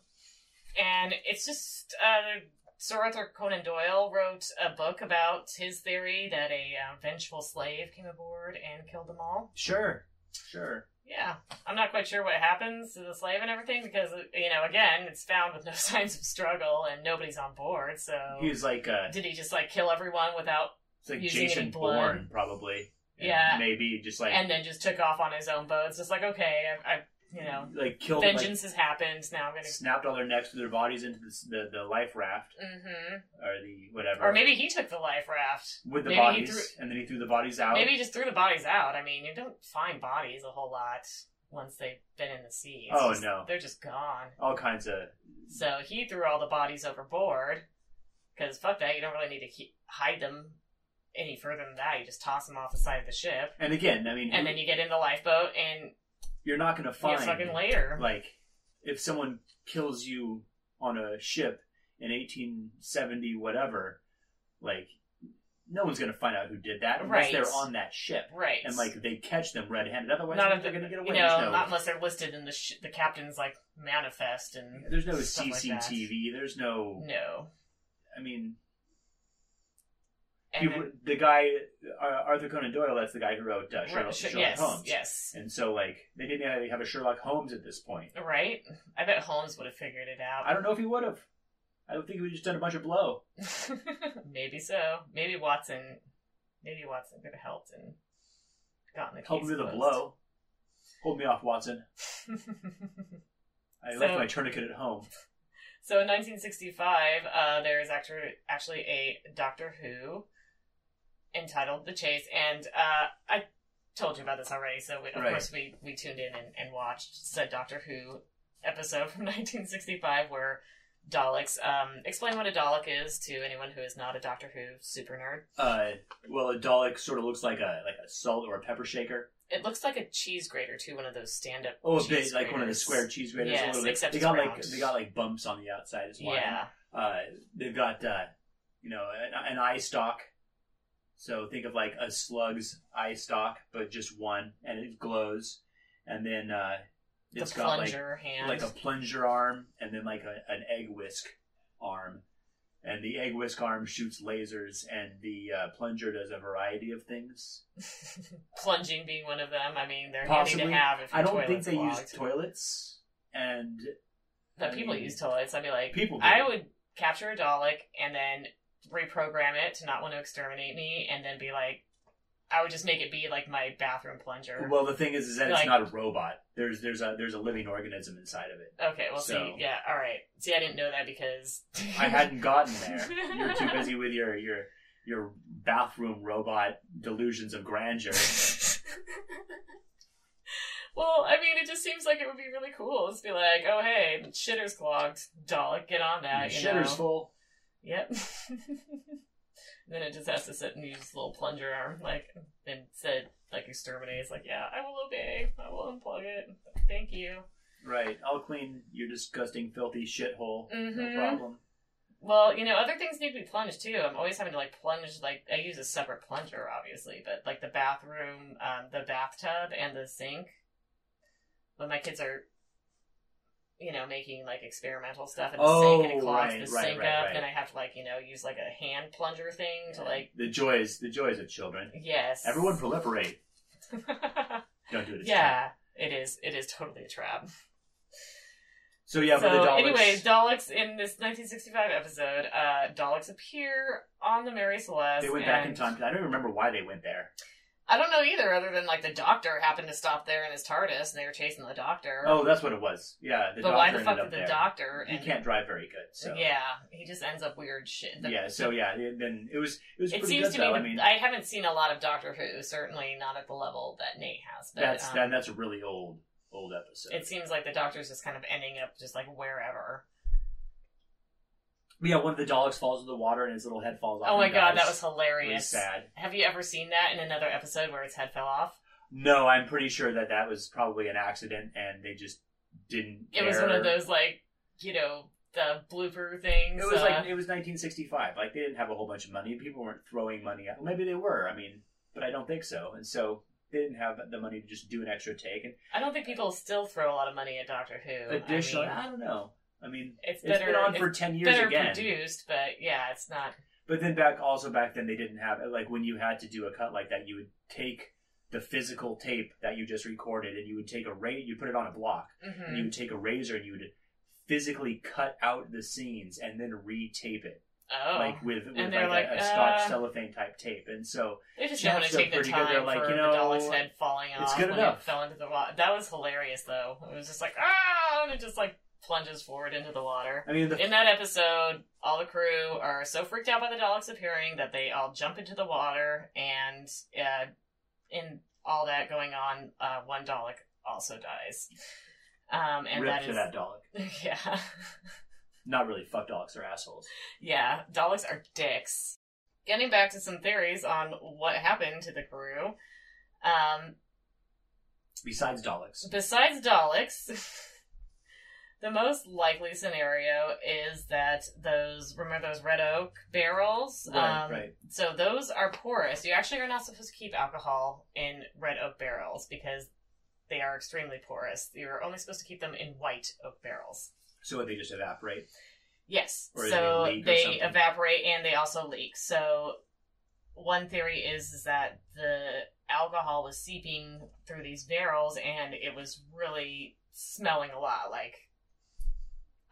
And it's just uh, Sir Arthur Conan Doyle wrote a book about his theory that a uh, vengeful slave came aboard and killed them all. Sure, sure. Yeah, I'm not quite sure what happens to the slave and everything because you know, again, it's found with no <laughs> signs of struggle and nobody's on board. So He's like uh, did he just like kill everyone without it's like using any Jason blood. Bourne, probably. And Yeah. maybe just like and then just took off on his own boat? It's just like okay, I, I you know, like killed, vengeance has happened. Now I'm like, gonna. snapped all their necks with their bodies into the, the the life raft hmm or the whatever, Or maybe he took the life raft. with the maybe he bodies, threw- and then he threw the bodies out. Maybe he just threw the bodies out. I mean, you don't find bodies a whole lot once they've been in the sea. It's Oh, just- no. they're just gone. all kinds of So he threw all the bodies overboard because fuck that. You don't really need to keep, hide them any further than that. You just toss them off the side of the ship, and again, I mean, and then you get in the lifeboat and you're not going to find get fucking later. like if someone kills you on a ship in 1870 whatever like no one's going to find out who did that unless Right. they're on that ship right. and like they catch them red-handed otherwise not they're going to get you know, there's, no, not unless they're listed in the sh- the captain's like manifest and there's no stuff like that. CCTV there's no No, I mean and he, then, the guy Arthur Conan Doyle that's the guy who wrote uh, Sherlock, sh- Sherlock yes, Holmes yes, and so like they didn't have- have a Sherlock Holmes at this point right. I bet Holmes would have figured it out. I don't know if he would have I don't think he would have just done a bunch of blow <laughs> maybe so. Maybe Watson. Maybe Watson could have helped and gotten the help me with a blow hold me off Watson <laughs> I So- left my tourniquet at home. <laughs> so in 1965, uh, there is actually actually a Doctor Who entitled "The Chase," and uh, I told you about this already, so we, of Right. course we we tuned in and, and watched said Doctor Who episode <laughs> from 1965 where Daleks. Um, explain what a Dalek is to anyone who is not a Doctor Who super nerd. Uh, well, a Dalek sort of looks like a like a salt or a pepper shaker. It looks like a cheese grater too, one of those stand-up. Oh, a bit like one of the square cheese graters. Yes, a little bit. except they it's got like they got like bumps on the outside as well. Yeah, Uh, they've got uh, you know an, an eye stalk. So think of like a slug's eye stalk, but just one, and it glows. And then uh, the it's got like plunger hand. like a plunger arm, and then like a, an egg whisk arm. And the egg whisk arm shoots lasers, and the uh, plunger does a variety of things. <laughs> plunging being one of them. I mean, they're Possibly. handy to have if I don't think they use toilets, and But I people mean, use toilets. I'd be like, people. Do. I would capture a Dalek and then reprogram it to not want to exterminate me, and then be like, I would just make it be like my bathroom plunger. Well, the thing is, is that Like- it's not a robot. There's there's a there's a living organism inside of it. okay, well, so- see, yeah, all right. See, I didn't know that because I hadn't gotten there. You're too <laughs> busy with your your your bathroom robot delusions of grandeur. <laughs> well, I mean, it just seems like it would be really cool. Just be like, oh hey, shitter's clogged. Dalek, get on that. Your you shitter's know? full. Yep. and <laughs> then it just has to sit and use little plunger arm, like, and said, like, exterminate. It's like, yeah, I will obey. I will unplug it. Thank you. Right. I'll clean your disgusting, filthy shithole. Mhm. No problem. Well, you know, other things need to be plunged too. I'm always having to like plunge. Like I use a separate plunger, obviously, but like the bathroom, um, the bathtub, and the sink. When my kids are, you know, making like experimental stuff in the sink and it Oh, clogs right, the right, sink right, up, then I have to like you know use like a hand plunger thing to like the joys the joys of children. yes. Everyone proliferate. <laughs> Don't do it. Yeah, it is. It is totally a trap. So yeah, so, Daleks. anyways, Daleks in this 1965 episode, uh, Daleks appear on the Mary Celeste. they went back in and- time. I don't even remember why they went there. I don't know either, other than like the Doctor happened to stop there in his TARDIS, and they were chasing the Doctor. Oh, that's what it was. Yeah, the but doctor why the fuck did the there. Doctor? He and- can't drive very good. So Yeah, he just ends up weird shit. The- yeah, so yeah, then it was it was it pretty seems good to though. me. I that- mean, I haven't seen a lot of Doctor Who. Certainly not at the level that Nate has. But, that's um, that, that's a really old old episode. It seems like the Doctor's just kind of ending up just like wherever. Yeah, one of the Daleks falls in the water and his little head falls off. Oh my god, dies. that was hilarious. Really sad. Have you ever seen that in another episode where its head fell off? No, I'm pretty sure that that was probably an accident and they just didn't. It was one of those like you know the blooper things. It was uh, like it was 1965. Like they didn't have a whole bunch of money. People weren't throwing money at. Maybe they were. I mean, but I don't think so. And so they didn't have the money to just do an extra take. And I don't think people still throw a lot of money at Doctor Who. additionally, I I, don't know. I mean, it's it's better. been on it's for 10 years better again. produced, but yeah, it's not. But then back also back then they didn't have like when you had to do a cut like that, you would take the physical tape that you just recorded and you would take a ra- you put it on a block hmm and you would take a razor and you would physically cut out the scenes and then retape it Oh, like with, with like, a, like, a scotch uh, cellophane type tape and so they just don't want to take the good. time They're like, for you the know, Dalek's head falling it's off good when enough. it fell into the water. That was hilarious, though. It was just like ah, and it just like plunges forward into the water. I mean the In that episode, all the crew are so freaked out by the Daleks appearing that they all jump into the water, and uh, in all that going on, uh, one Dalek also dies. Um, and rip that to is that Dalek. <laughs> yeah, Not really. Fuck Daleks. They're assholes. yeah. Daleks are dicks. Getting back to some theories on what happened to the crew. Um, Besides Daleks. besides Daleks, <laughs> the most likely scenario is that those remember those red oak barrels. Right, um, right. So those are porous. You actually are not supposed to keep alcohol in red oak barrels because they are extremely porous. You're only supposed to keep them in white oak barrels. So they just evaporate. Yes. Or so they they evaporate and they also leak. So one theory is, is that the alcohol was seeping through these barrels and it was really smelling a lot like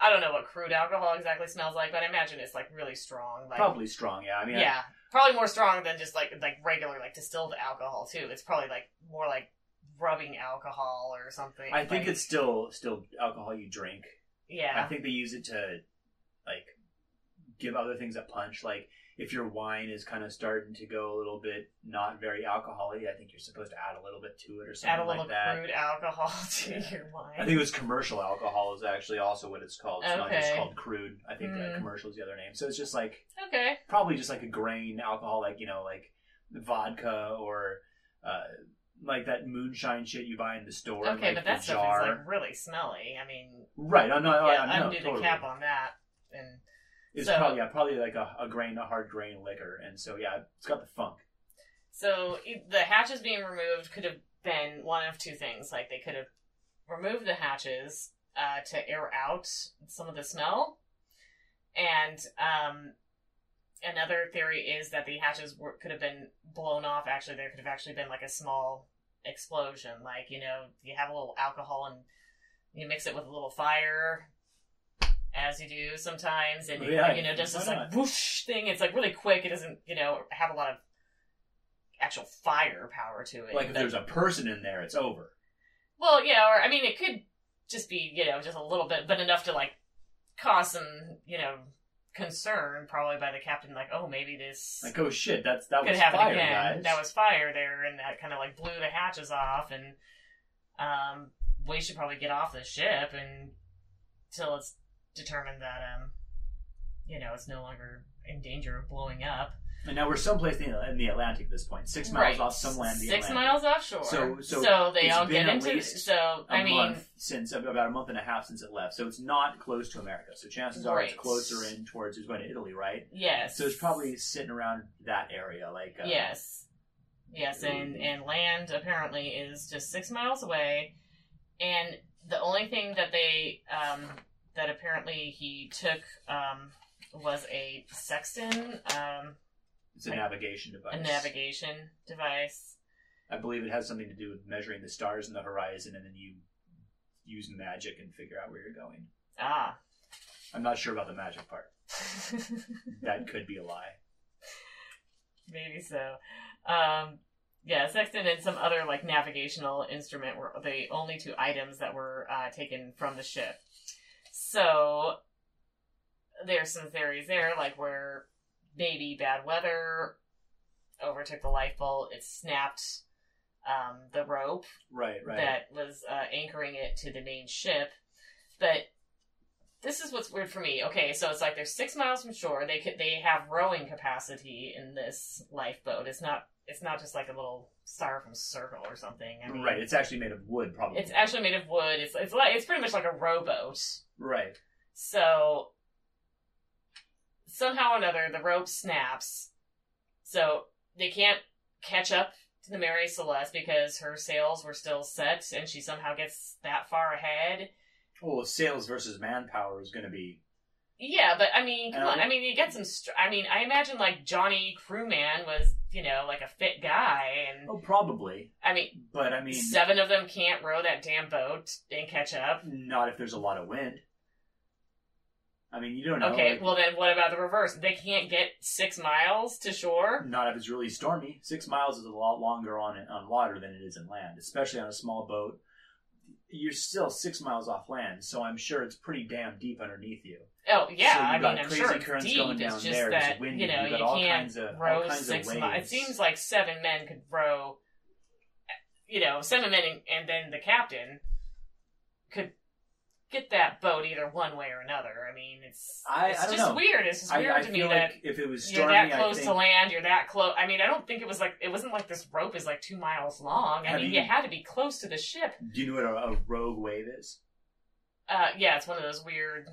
I don't know what crude alcohol exactly smells like, but I imagine it's like really strong. Like Probably strong. Yeah. I mean, yeah, probably more strong than just like like regular like distilled alcohol too. It's probably like more like rubbing alcohol or something. I, I think like- it's still still alcohol you drink. Yeah, I think they use it to like give other things a punch. Like if your wine is kind of starting to go a little bit not very alcoholic, I think you're supposed to add a little bit to it or something Add a little like that. crude alcohol <laughs> to Yeah. your wine. I think it was commercial alcohol is actually also what it's called. It's not just called crude. I think Mm. commercial is the other name. So it's just like okay. probably just like a grain alcohol, like you know, like vodka or uh, like that moonshine shit you buy in the store. Okay, like, but that stuff jar. is like really smelly. I mean, right. I'm not. yeah, I know, undo totally. the cap on that, and It's So- probably yeah, probably like a, a grain, a hard grain liquor, and so yeah, it's got the funk. so the hatches being removed could have been one of two things. Like they could have removed the hatches uh, to air out some of the smell, and um, another theory is that the hatches were, could have been blown off. Actually, there could have actually been like a small explosion. Like you know, you have a little alcohol and you mix it with a little fire. As you do sometimes, and you, Yeah, you know, just this like whoosh thing. It's like really quick. It doesn't, you know, have a lot of actual fire power to it. Like if there's a person in there, it's over. well, yeah, or I mean, it could just be, you know, just a little bit, but enough to like cause some, you know, concern probably by the captain. Like, oh, maybe this Like oh shit, that's that could was happen fire, again. guys. That was fire there, and that kind of like blew the hatches off, and um, we should probably get off the ship and till it's determined that um, you know, it's no longer in danger of blowing up. and now we're someplace in the, in the Atlantic at this point, six miles Right. off some land. Six Atlantic. miles offshore. So- so they it's all get into. So I mean, since about a month and a half since it left, so it's not close to America. So chances are it's closer in towards it's going to Italy, right? yes. So it's probably sitting around that area, like uh, Yes. Yes, and, and land apparently is just six miles away. And the only thing that they, um, that apparently he took, um, was a sextant, um, It's a navigation device. a navigation device. I believe it has something to do with measuring the stars in the horizon, and then you use magic and figure out where you're going. Ah. I'm not sure about the magic part. <laughs> That could be a lie. Maybe so. Um, yeah, sextant and some other like navigational instrument were the only two items that were uh, taken from the ship. So there's some theories there, like where maybe bad weather overtook the lifeboat, it snapped um, the rope Right, right. that was uh, anchoring it to the main ship. But this is what's weird for me. Okay, so it's like they're six miles from shore. They could they have rowing capacity in this lifeboat. It's not it's not just like a little styrofoam circle or something. I mean, right. It's actually made of wood, probably. It's actually made of wood. It's it's like it's pretty much like a rowboat. right. So somehow or another, the rope snaps. So they can't catch up to the Mary Celeste because her sails were still set, and she somehow gets that far ahead. Well, sales versus manpower is going to be. Yeah, but I mean, come I on. Um, I mean, you get some. Str- I mean, I imagine like Johnny Crewman was, you know, like a fit guy, and Oh, probably. I mean, But I mean, seven of them can't row that damn boat and catch up. not if there's a lot of wind. I mean, you don't know. Okay, like, well then, what about the reverse? They can't get six miles to shore. Not if it's really stormy. Six miles is a lot longer on on water than it is in land, especially on a small boat. You're still six miles off land, so I'm sure it's pretty damn deep underneath you. Oh yeah, So I mean, I'm sure currents deep. going down it's just there, that windy, you know you all can't kinds of- row six miles. It seems like seven men could row. You know, seven men, and, and then the captain could get that boat either one way or another. I mean, it's I- it's I just know. weird. It's just weird I to me feel that if it was you're that close think to land. You're that close. I mean, I don't think it was like it wasn't like this rope is like two miles long. I Have mean, you- you had to be close to the ship. Do you know what a, a rogue wave is? Uh, yeah, it's one of those weird.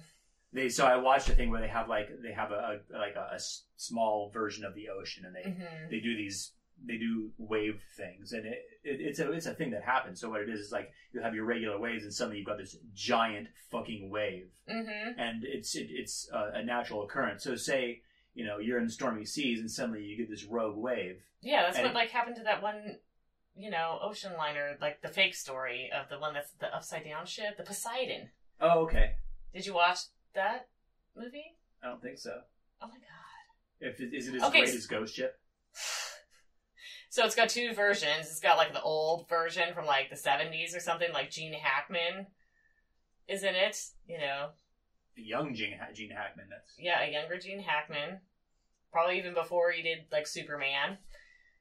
They so I watched a thing where they have like they have a, a like a, a small version of the ocean, and they mhm. they do these they do wave things, and it, it it's a it's a thing that happens. So what it is is like you have your regular waves, and suddenly you've got this giant fucking wave, Mhm. and it's it, it's a, a natural occurrence. So say you know you're in stormy seas, and suddenly you get this rogue wave. Yeah, that's what like happened to that one, you know, ocean liner, like the fake story of the one that's the upside down ship, the Poseidon. Oh, okay. Did you watch that movie? I don't think so. Oh my god. If it, is it as Okay, great s- as Ghost Ship? <laughs> So it's got two versions. It's got like the old version from like the 70s or something, like Gene Hackman is in it, you know. The young Gene, Gene Hackman. That's Yeah, a younger Gene Hackman. Probably even before he did like Superman.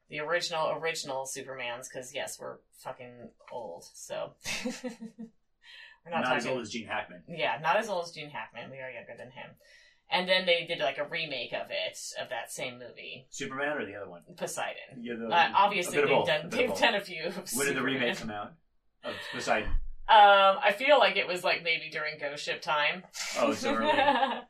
The original, original Supermans, because yes, we're fucking old. So <laughs> we're not, not, as old as Gene Hackman. yeah, not as old as Gene Hackman. We are younger than him. And then they did like a remake of it of that same movie, Superman or the other one? Poseidon. Yeah, the, Uh, obviously, a bit of they've both, done they've done a few. <laughs> When did the remake come out? Of Poseidon. Um, I feel like it was like maybe during Ghost Ship time. Oh, so early. <laughs>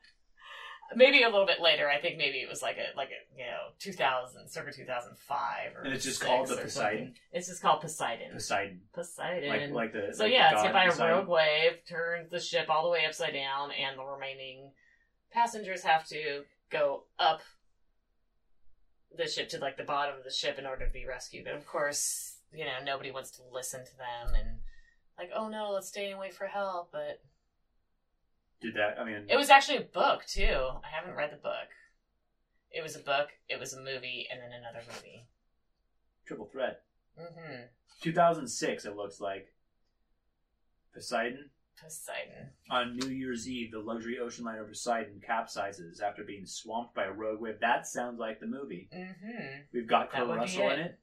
maybe a little bit later. I think maybe it was like a like a you know two thousand, circa two thousand five, or And it's just called the Poseidon? something. It's just called Poseidon. Poseidon. Poseidon. Like like the so like yeah, the it's hit by a rogue wave, turns the ship all the way upside down, and the remaining passengers have to go up the ship to like the bottom of the ship in order to be rescued. And of course, you know, nobody wants to listen to them and like, oh no, let's stay and wait for help. But Did that? I mean, it was actually a book too. I haven't read the book. It was a book, it was a movie, and then another movie. triple threat. Mm-hmm. 2006. It looks like Poseidon. Poseidon. On New Year's Eve, the luxury ocean liner Poseidon capsizes after being swamped by a rogue wave. That sounds like the movie. Mm-hmm. We've got Kurt Russell in it. it.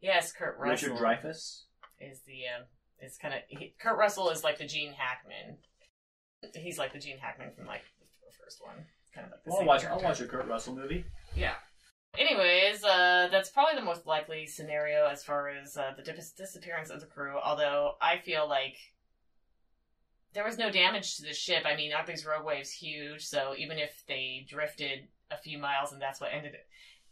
Yes, Kurt Russell. Richard Dreyfuss. is the uh, is kind of Kurt Russell is like the Gene Hackman. He's like the Gene Hackman from like the first one. Kind of like the I'll same watch. character. I'll watch a Kurt Russell movie. Yeah. Anyways, uh, that's probably the most likely scenario as far as uh, the dis- disappearance of the crew. Although I feel like there was no damage to the ship. I mean, aren't these rogue waves huge? So even if they drifted a few miles and that's what ended it,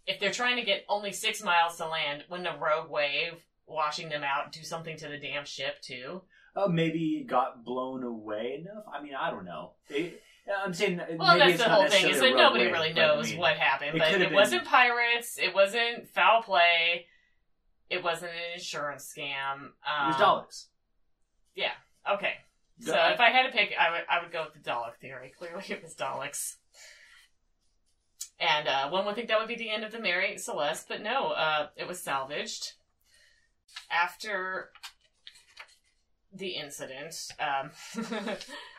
if they're trying to get only six miles to land, wouldn't a rogue wave washing them out do something to the damn ship too? Oh, maybe got blown away enough. I mean, I don't know. It, I'm saying Well, maybe that's the whole thing is that nobody wave, really but, I knows mean, what happened. it But it have wasn't pirates. It wasn't foul play. It wasn't an insurance scam. It was Um, Daleks. Okay, so if I had to pick, I would I would go with the Dalek theory. Clearly, it was Daleks. And uh, one would think that would be the end of the Mary Celeste, but no, uh, it was salvaged after the incident, um, <laughs>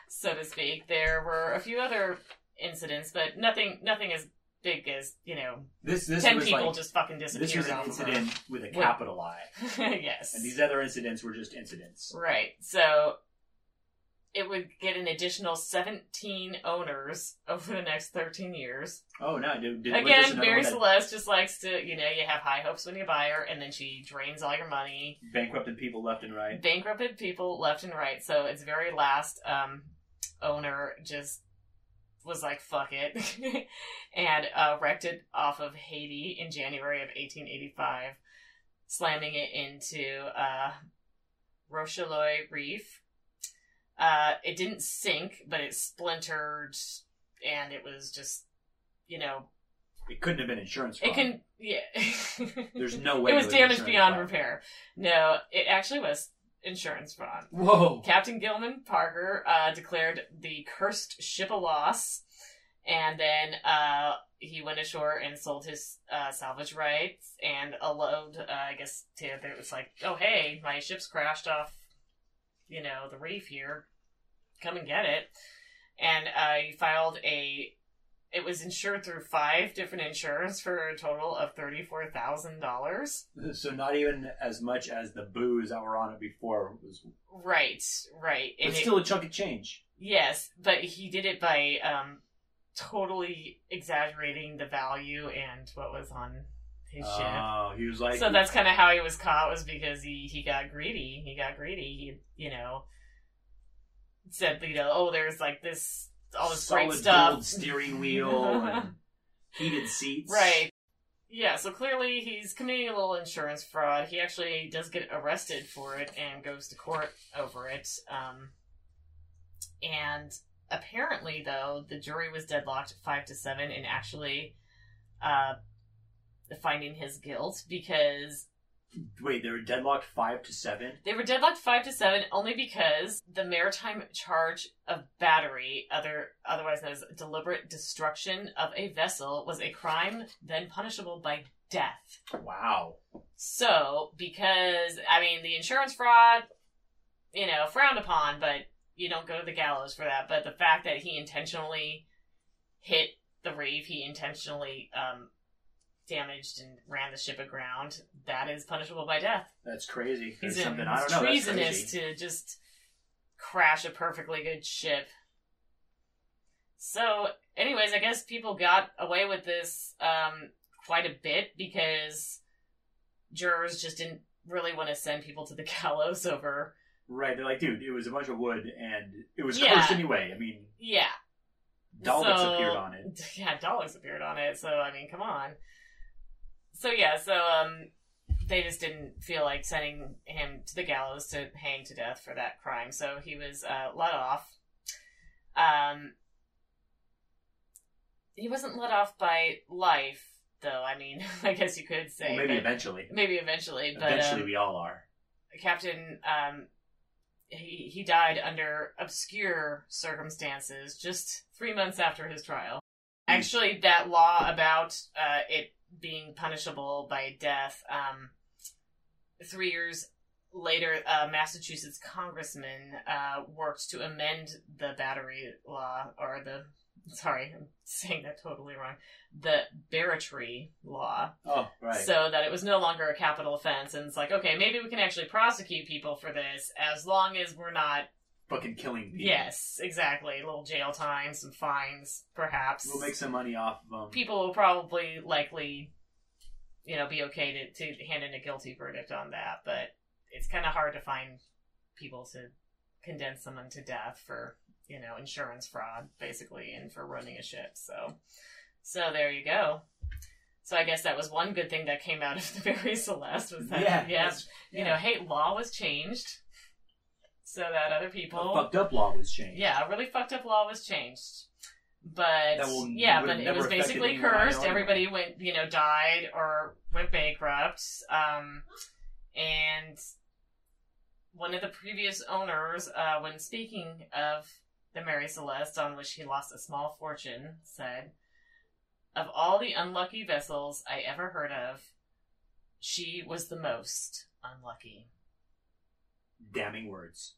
so to speak. There were a few other incidents, but nothing nothing as big as you know This this ten was people like just fucking disappeared. this was an incident with a capital I, <laughs> yes. and these other incidents were just incidents. Right. So it would get an additional 17 owners over the next 13 years. Oh no! Did, did, Again, Mary Celeste just likes to, you know, you have high hopes when you buy her, and then she drains all your money, bankrupted people left and right. bankrupted people left and right. So its very last um, owner just was like, fuck it, <laughs> and uh, wrecked it off of Haiti in January of 1885, slamming it into uh, Reef. Uh, it didn't sink, but it splintered, and it was just, you know, It couldn't have been insurance fraud. it can, yeah. <laughs> There's no way it was was damaged beyond fraud. repair. No, it actually was insurance fraud. Whoa! Captain Gilman Parker uh, declared the cursed ship a loss, and then uh, he went ashore and sold his uh, salvage rights and a load. Uh, I guess to it was like, oh hey, my ship's crashed off, you know, the reef here. Come and get it. And uh, he filed a. It was insured through five different insurers for a total of thirty four thousand dollars. So not even as much as the booze that were on it before was, Right, right. but And it- still a chunk of change. Yes, but he did it by um, totally exaggerating the value and what was on his ship. Oh, he was like, so that's kind of how he was caught was because he he got greedy. He got greedy. He you know said you know oh there's like this all this solid great stuff steering wheel and <laughs> heated seats. right. Yeah, so clearly he's committing a little insurance fraud. He actually does get arrested for it and goes to court over it. Um, and apparently, though, the jury was deadlocked five to seven and actually uh, finding his guilt because Wait, they were deadlocked five to seven. they were deadlocked five to seven only because the maritime charge of battery, other otherwise known as deliberate destruction of a vessel, was a crime then punishable by death. Wow. So, because I mean, the insurance fraud, you know, frowned upon, but you don't go to the gallows for that. But the fact that he intentionally hit the reef, he intentionally um, damaged and ran the ship aground, that is punishable by death. That's crazy. He's There's in, something I don't know. Treasonous to just crash a perfectly good ship. So, anyways, I guess people got away with this um, quite a bit because jurors just didn't really want to send people to the <laughs> gallows over. Right. They're like, dude, it was a bunch of wood and it was Yeah. cursed anyway. I mean, Yeah, Daleks So- appeared on it. <laughs> Yeah, dollars appeared on it, so I mean, come on. So yeah, so um they just didn't feel like sending him to the gallows to hang to death for that crime, so he was uh let off. Um he wasn't let off by life, though, I mean, <laughs> I guess you could say. Well, maybe eventually. maybe eventually, but Eventually, um, we all are. Captain um he he died under obscure circumstances just three months after his trial. Actually, that law about uh, it being punishable by death, um, three years later, a Massachusetts congressman uh, worked to amend the battery law, or the sorry, I'm saying that totally wrong. The barratry law, Oh, right. so that it was no longer a capital offense. And it's like, okay, maybe we can actually prosecute people for this as long as we're not. Fucking killing people. Yes, exactly. A little jail time, some fines, perhaps. We'll make some money off of them. people will probably likely, you know, be okay to, to hand in a guilty verdict on that. But it's kind of hard to find people to condemn someone to death for, you know, insurance fraud, basically, and for running a ship. So, so there you go. So I guess that was one good thing that came out of the <laughs> Mary Celeste was that, yeah. yeah, you know, hey, law was changed so that other people. A fucked up law was changed. yeah, a really fucked up law was changed. But will- yeah, but it was basically anyone I know cursed. Everybody went, you know, died or went bankrupt. Um, and one of the previous owners, uh, when speaking of the Mary Celeste, on which he lost a small fortune, said, "Of all the unlucky vessels I ever heard of, she was the most unlucky." Damning words.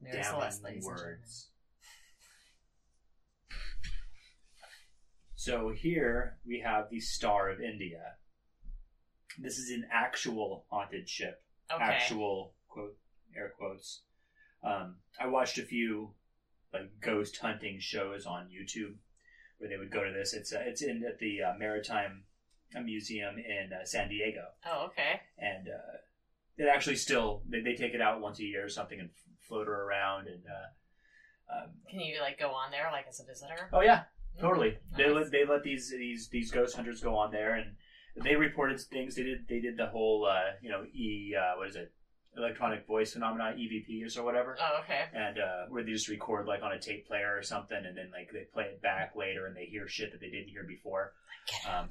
Mary Celeste, ladies and gentlemen. words. So here we have the Star of India. This is an actual haunted ship. Okay. Actual quote air quotes. Um, I watched a few like ghost hunting shows on YouTube where they would go to this. It's uh, it's in at the uh, Maritime Museum in uh, San Diego, Oh, okay. and uh, it actually still they, they take it out once a year or something and float her around and. Uh, um, Can you like go on there like as a visitor? oh yeah, Totally. Mhm. They Nice. let they let these these these ghost hunters go on there, and they reported things. They did they did the whole uh, you know e uh, what is it electronic voice phenomena EVPs or whatever, Oh, okay. and uh, where they just record like on a tape player or something, and then like they play it back later, and they hear shit that they didn't hear before. Get Um.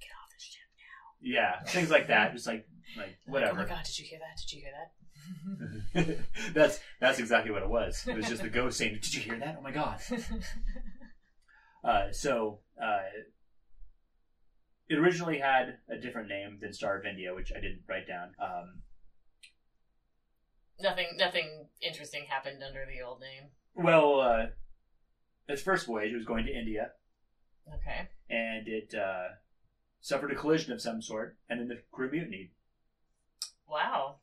Get off the ship. Now, yeah, things like that. Just like like Oh whatever. Oh my god, did you hear that? Did you hear that? <laughs> that's that's exactly what it was. It was just the ghost saying, "Did you hear that? Oh my god!" <laughs> Uh, so uh, it originally had a different name than Star of India, which I didn't write down. Um, nothing nothing interesting happened under the old name. well, uh, its first voyage it was going to India, Okay. and it uh, suffered a collision of some sort, and then the crew mutinied. Wow.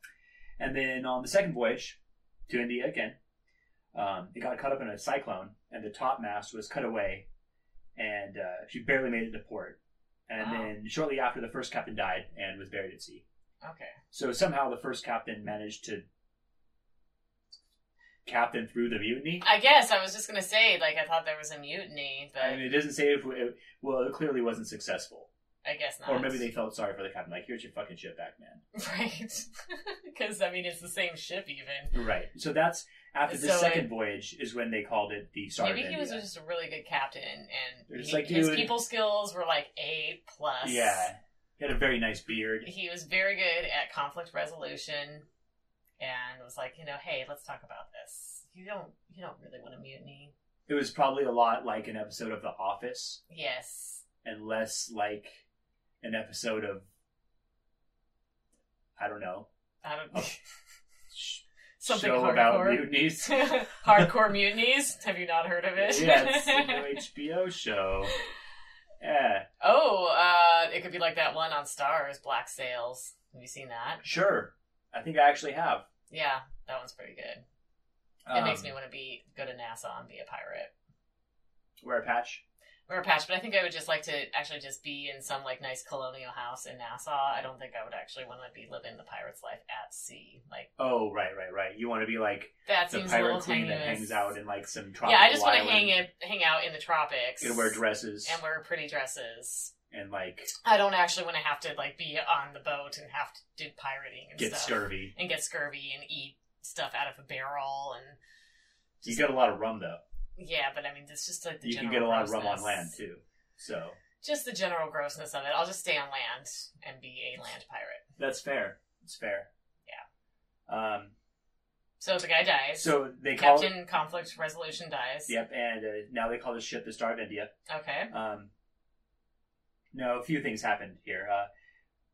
And then on the second voyage to India again, um, it got caught up in a cyclone, and the topmast was cut away, and uh, she barely made it to port. And Wow. then shortly after, the first captain died and was buried at sea. Okay. So somehow the first captain managed to captain through the mutiny. I guess I was just gonna say, like, I thought there was a mutiny, but I mean, it doesn't say if it, well, it clearly wasn't successful, I guess not. or maybe they felt sorry for the captain, like, here's your fucking ship back, man. <laughs> right? <laughs> Because I mean, it's the same ship, even. Right. So that's after the So second it- voyage is when they called it the Star Maybe he was just a really good captain, and just he- like, his dude- people skills were like A plus. Yeah. He had a very nice beard. he was very good at conflict resolution and was like, you know, hey, let's talk about this. You don't you don't really want to mutiny. It was probably a lot like an episode of The Office, Yes. and less like an episode of I don't know. I don't <laughs> Oh. Something show about hardcore. mutinies. <laughs> <laughs> Hardcore mutinies. Have you not heard of it? yeah, it's a new HBO show. Yeah, oh, uh, it could be like that one on Starz, Black Sails. Have you seen that? sure. I think I actually have. Yeah, that one's pretty good. It makes Um, me want to be go to Nassau and be a pirate. wear a patch. Wear a patch, but I think I would just like to actually just be in some like nice colonial house in Nassau. I don't think I would actually want to be living the pirate's life at sea. Like Oh, right, right, right. You want to be like that the seems a little pirate queen that hangs out in like some tropical Yeah, I just want to hang in, hang out in the tropics and wear dresses and wear pretty dresses. and like I don't actually want to have to like be on the boat and have to do pirating and get stuff scurvy. and get scurvy and eat stuff out of a barrel and You got a lot of rum though. Yeah, but I mean it's just like the You can get a lot of rum on land too. So Just the general grossness of it. I'll just stay on land and be a land pirate. that's fair. It's fair. Yeah. Um. So the guy dies. So they call Captain it. Conflict Resolution dies. Yep. And uh, now they call the ship the Star of India. Okay. Um. No, a few things happened here. Uh,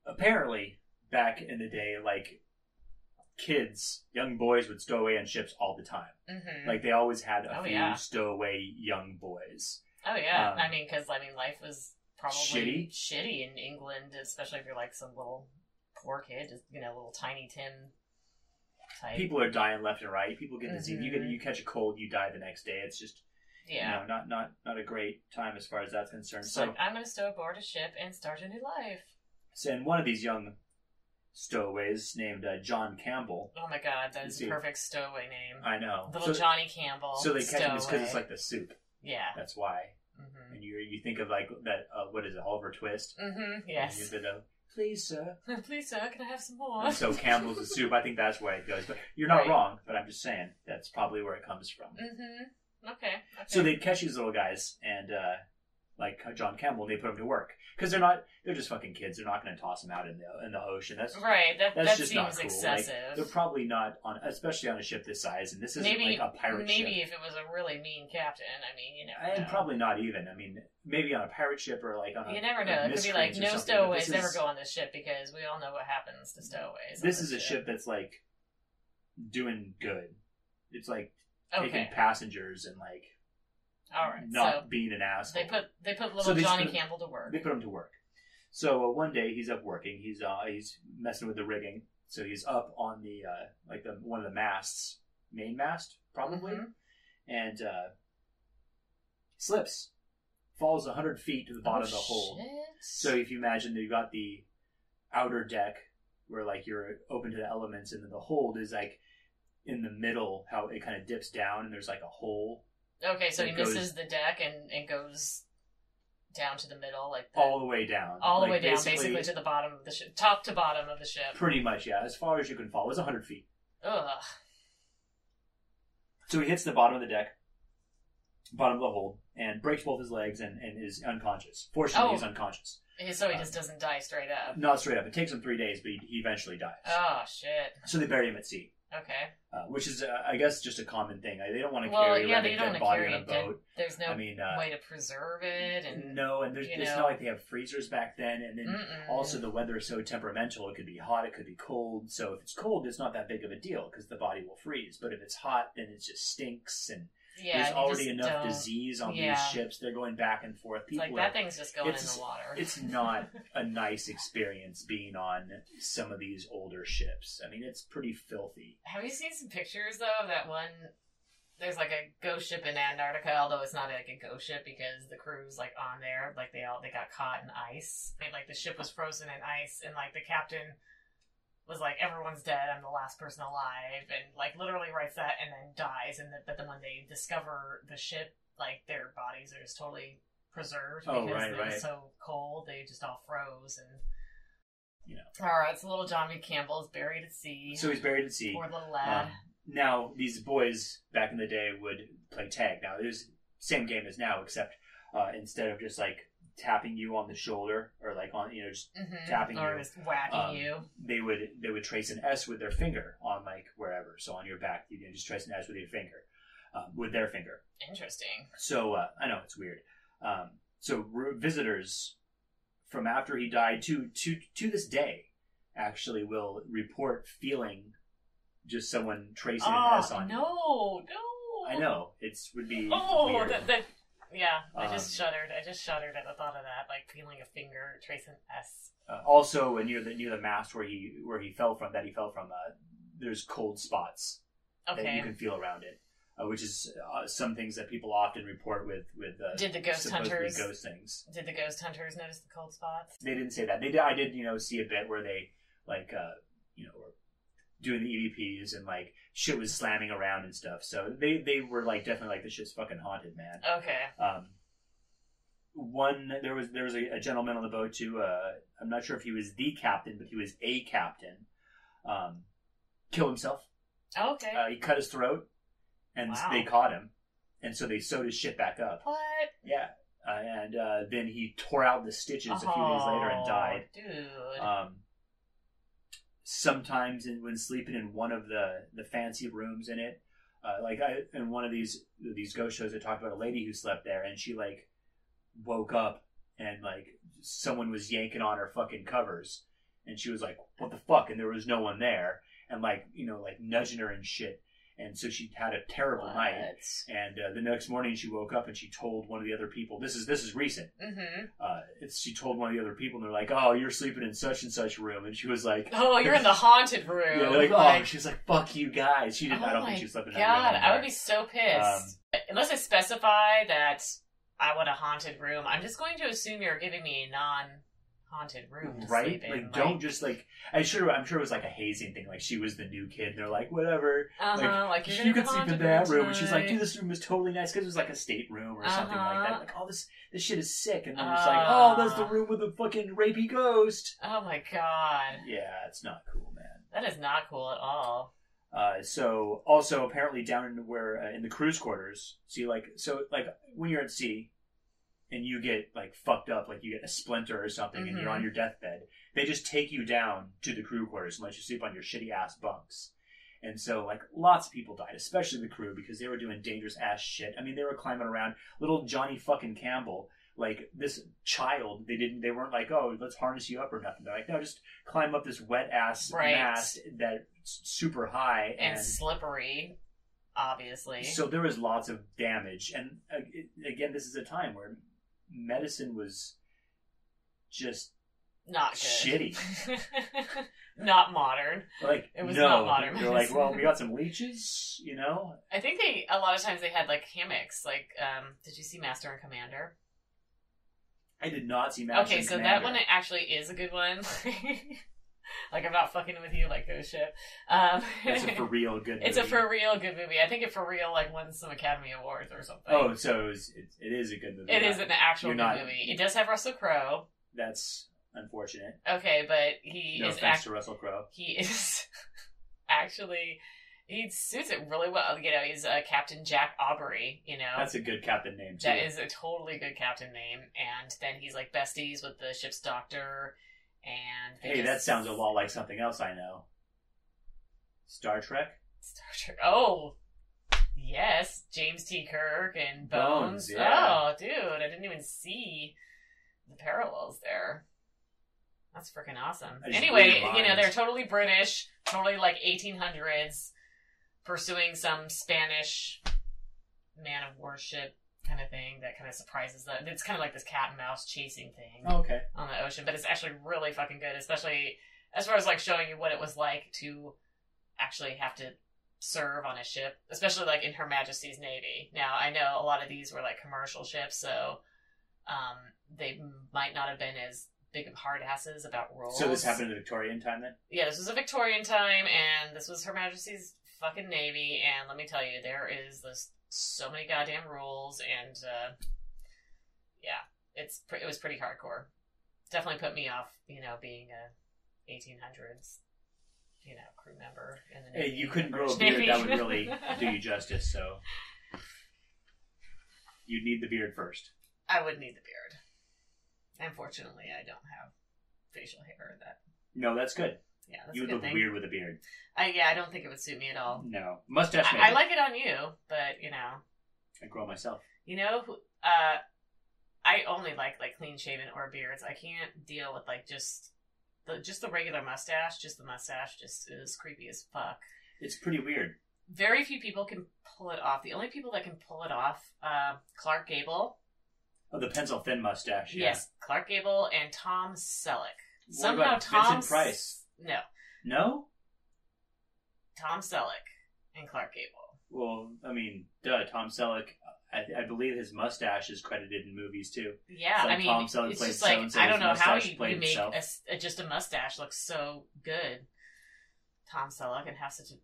apparently, back in the day, like kids, young boys would stow away on ships all the time. hmm Like they always had a Oh, few yeah. stowaway young boys. oh yeah. um, I mean, because I mean, life was probably Shitty? shitty in England, especially if you're like some little poor kid, just you know, little tiny Tim type. People are dying left and right. People get disease. You get Mhm. you catch a cold, you die the next day. It's just yeah. you know, not not not a great time as far as that's concerned. It's So, I'm gonna stow aboard a ship and start a new life. so and one of these young stowaways named uh, John Campbell. Oh my god, that is a perfect stowaway name. I know. Little so, Johnny Campbell. so they catch him because stowaway. it's like the soup. yeah. That's why. hmm And you you think of like that. Uh, what is it? Oliver Twist. hmm And Yes. you've been, uh, Please, sir. <laughs> Please, sir, can I have some more? And so Campbell's the soup. I think that's where it goes. But you're not Right. wrong. But I'm just saying that's probably where it comes from. Mm-hmm. Okay. okay. So they'd catch these little guys and uh, like uh, John Campbell, they put them to work because they're not they're just fucking kids. They're not going to toss them out in the in the ocean. That's right. That that's that just seems not cool. Like, they're probably not on, especially on a ship this size. And this isn't maybe like a pirate maybe ship. Maybe if it was a really mean captain. I mean, you never And know. probably not even. I mean, maybe on a pirate ship or like on a you never know. It could be like no stowaways ever go on this ship because we all know what happens to stowaways. This is a ship. ship that's like doing good. It's like Okay. taking passengers and like All right. not so being an asshole. they put they put little So they Johnny put- Campbell to work. They put him to work. So uh, one day he's up working. He's uh, he's messing with the rigging. So he's up on the uh, like the one of the masts, main mast probably, Mhm. and uh, slips, falls hundred feet to the bottom Oh, of the hold. shit. So if you imagine that you've got the outer deck where like you're open to the elements, and then the hold is like in the middle, how it kind of dips down, and there's like a hole Okay, so he It goes- misses the deck and, and goes down to the middle, like the, all the way down, all the Like, way down, basically, to the bottom of the ship, top to bottom of the ship. pretty much yeah, as far as you can fall. It's hundred feet. Ugh. So he hits the bottom of the deck, bottom of the hold, and breaks both his legs and, and is unconscious. Fortunately, Oh. he's unconscious. So he Uh, just doesn't die straight up. Not straight up. It takes him three days, but he, he eventually dies. Oh shit. So they bury him at sea, Okay. uh, which is, uh, I guess, just a common thing. They don't want to Well, carry yeah, a dead body on a. Boat. there's no I mean, uh, way to preserve it, and no, and there's, it's know. not like they have freezers back then. And then Mm-mm. also the weather is so temperamental. It could be hot, it could be cold. So if it's cold, it's not that big of a deal because the body will freeze. But if it's hot, then it just stinks and yeah, there's already enough don't- disease on yeah. these ships. They're going back and forth. People like are, that thing's just going in the water. it's <laughs> not a nice experience being on some of these older ships. I mean, it's pretty filthy. Have you seen some pictures though of that one? There's like a ghost ship in Antarctica, although it's not like a ghost ship because the crew's like on there, like they all they got caught in ice. They, like the ship was frozen in ice, and like the captain was like, "Everyone's dead. I'm the last person alive," and like literally writes that and then dies. And the, but then when they discover the ship, like their bodies are just totally preserved Oh, because right, it right. was so cold. They just all froze and. You know. All right, so little Johnny Campbell is buried at sea. So he's buried at sea. Poor little lad. Um, now, these boys back in the day would play tag. Now, it was same game as now, except uh, instead of just like tapping you on the shoulder or like on you know just Mhm. tapping or you. just whacking Um, you. they would they would trace an S with their finger on like wherever. So on your back, you can just trace an S with your finger, um, with their finger. Interesting. So uh, I know it's weird. Um, so re- visitors from after he died to to to this day actually will report feeling just someone tracing an Oh S on you. no, no! I know it's would be Oh, that, that, yeah. I just Um, shuddered. I just shuddered at the thought of that, like feeling a finger tracing S. Uh, also, near the near the mast where he where he fell from, that he fell from, uh, there's cold spots that you can feel around it, uh, which is uh, some things that people often report with with uh, Did the ghost hunters- ghost things. Did the ghost hunters notice the cold spots? They didn't say that. They did, I did you know see a bit where they like uh, you know were doing the EVPs and like shit was slamming around and stuff. So they they were like definitely like the shit's fucking haunted, man. Okay. Um, one there was there was a, a gentleman on the boat too. Uh, I'm not sure if he was the captain, but he was a captain. Um, killed himself. Okay. Uh, he cut his throat, and Wow. they caught him, and so they sewed his shit back up. what? Yeah, uh, and uh, then he tore out the stitches a few days later and Oh, died. Dude. Um, sometimes in, when sleeping in one of the the fancy rooms in it, uh, like I in one of these these ghost shows, I talked about a lady who slept there, and she like woke up and like someone was yanking on her fucking covers, and she was like, "What the fuck?" And there was no one there, and like you know like nudging her and shit, and so she had a terrible night. And uh, the next morning, she woke up and she told one of the other people. This is this is recent. Mm-hmm. Uh, it's, she told one of the other people, and they're like, "Oh, you're sleeping in such and such room," and she was like, Oh, you're in the <laughs> haunted room. "Yeah," like, Like, "Oh," she's like, "Fuck you guys." She didn't. I oh don't think she slept in that God, room. I would be so pissed. Unless I specify that I want a haunted room, I'm just going to assume you're giving me a non-haunted room right. sleep in. Like, don't just like. I'm sure. I'm sure it was like a hazing thing. Like she was the new kid. and They're like, whatever. Uh-huh, like, you're you could sleep in that room. And she's like, dude, this room is totally nice because it was like a state room or something like Uh-huh. that. Like, oh, this this shit is sick. And then it's like, oh, that's the Ah. room with the fucking rapey ghost. Oh my god, Yeah, it's not cool, man. that is not cool at all. Uh, so also apparently down in where uh, in the crew's quarters, see like so like when you're at sea and you get like fucked up, like you get a splinter or something, and you're on your deathbed, they just take you down to the crew quarters and let you sleep on your shitty ass bunks. And so like lots of people died, especially the crew because they were doing dangerous ass shit. I mean, they were climbing around. Little Johnny fucking Campbell. Like this child, they didn't. They weren't like, "Oh, let's harness you up" or nothing. They're like, "No, just climb up this wet ass Right. mast that's super high And slippery, obviously. so there was lots of damage, and uh, it, again, this is a time where medicine was just not good. shitty. <laughs> not modern. like It was no. not modern They're like, well, we got some leeches, you know. I think they a lot of times they had like hammocks. Like, um, did you see Master and Commander? I did not see Master okay, so that one actually is a good one. <laughs> <laughs> like I'm not fucking with you, like Ghost Ship. Um, That's a for <laughs> real good. it's a for real good movie. I think it for real like won some Academy Awards or something. Oh, so it's, it, it is a good movie. it Yeah, is an actual not- movie. It does have Russell Crowe. That's unfortunate. Okay, but he No is offense act- to Russell Crowe. he <laughs> is actually he suits it really well. You know, he's uh, Captain Jack Aubrey. You know, That's a good captain name too. That is a totally good captain name. And then he's like besties with the ship's doctor. And hey, that sounds a lot like something else I know. Star Trek. Star Trek. Oh, yes, James T. Kirk and Bones. Bones, yeah. Oh, dude, I didn't even see the parallels there. That's freaking awesome. Anyway, you know they're totally British, totally like 1800s, pursuing some Spanish man of war ship kind of thing that kind of surprises them. It's kind of like this cat and mouse chasing thing Oh, okay. on the ocean, but it's actually really fucking good, especially as far as like showing you what it was like to actually have to serve on a ship, especially like in Her Majesty's Navy. Now, I know a lot of these were like commercial ships, so um, they might not have been as big of hard asses about rules. So this happened in the Victorian time then. Yeah, this was a Victorian time, and this was Her Majesty's fucking Navy, and let me tell you, there is this so many goddamn rules, and uh, yeah, it's it was pretty hardcore. Definitely put me off, you know, being a 1800s, you know, crew member. In the Hey, you couldn't grow a beard. That would really do you justice. So you'd need the beard first. I would need the beard. Unfortunately, I don't have facial hair. That No, that's good. Yeah, that's you would look thing. weird with a beard. I, yeah, I don't think it would suit me at all. No mustache. Maybe. I, I like it on you, but you know. I grow myself. You know, uh, I only like like clean shaven or beards. I can't deal with like just the just the regular mustache. Just the mustache just is creepy as fuck. It's pretty weird. Very few people can pull it off. The only people that can pull it off, uh, Clark Gable. Oh, the pencil thin mustache. Yeah. Yes, Clark Gable and Tom Selleck. What Somehow about Tom Vincent Price? No, No. Tom Selleck and Clark Gable. Well, I mean, duh. Tom Selleck. I, I believe his mustache is credited in movies too. Yeah, I mean, Tom Selleck it's just like I don't know how you, make a a- just a mustache look so good. Tom Selleck and have such a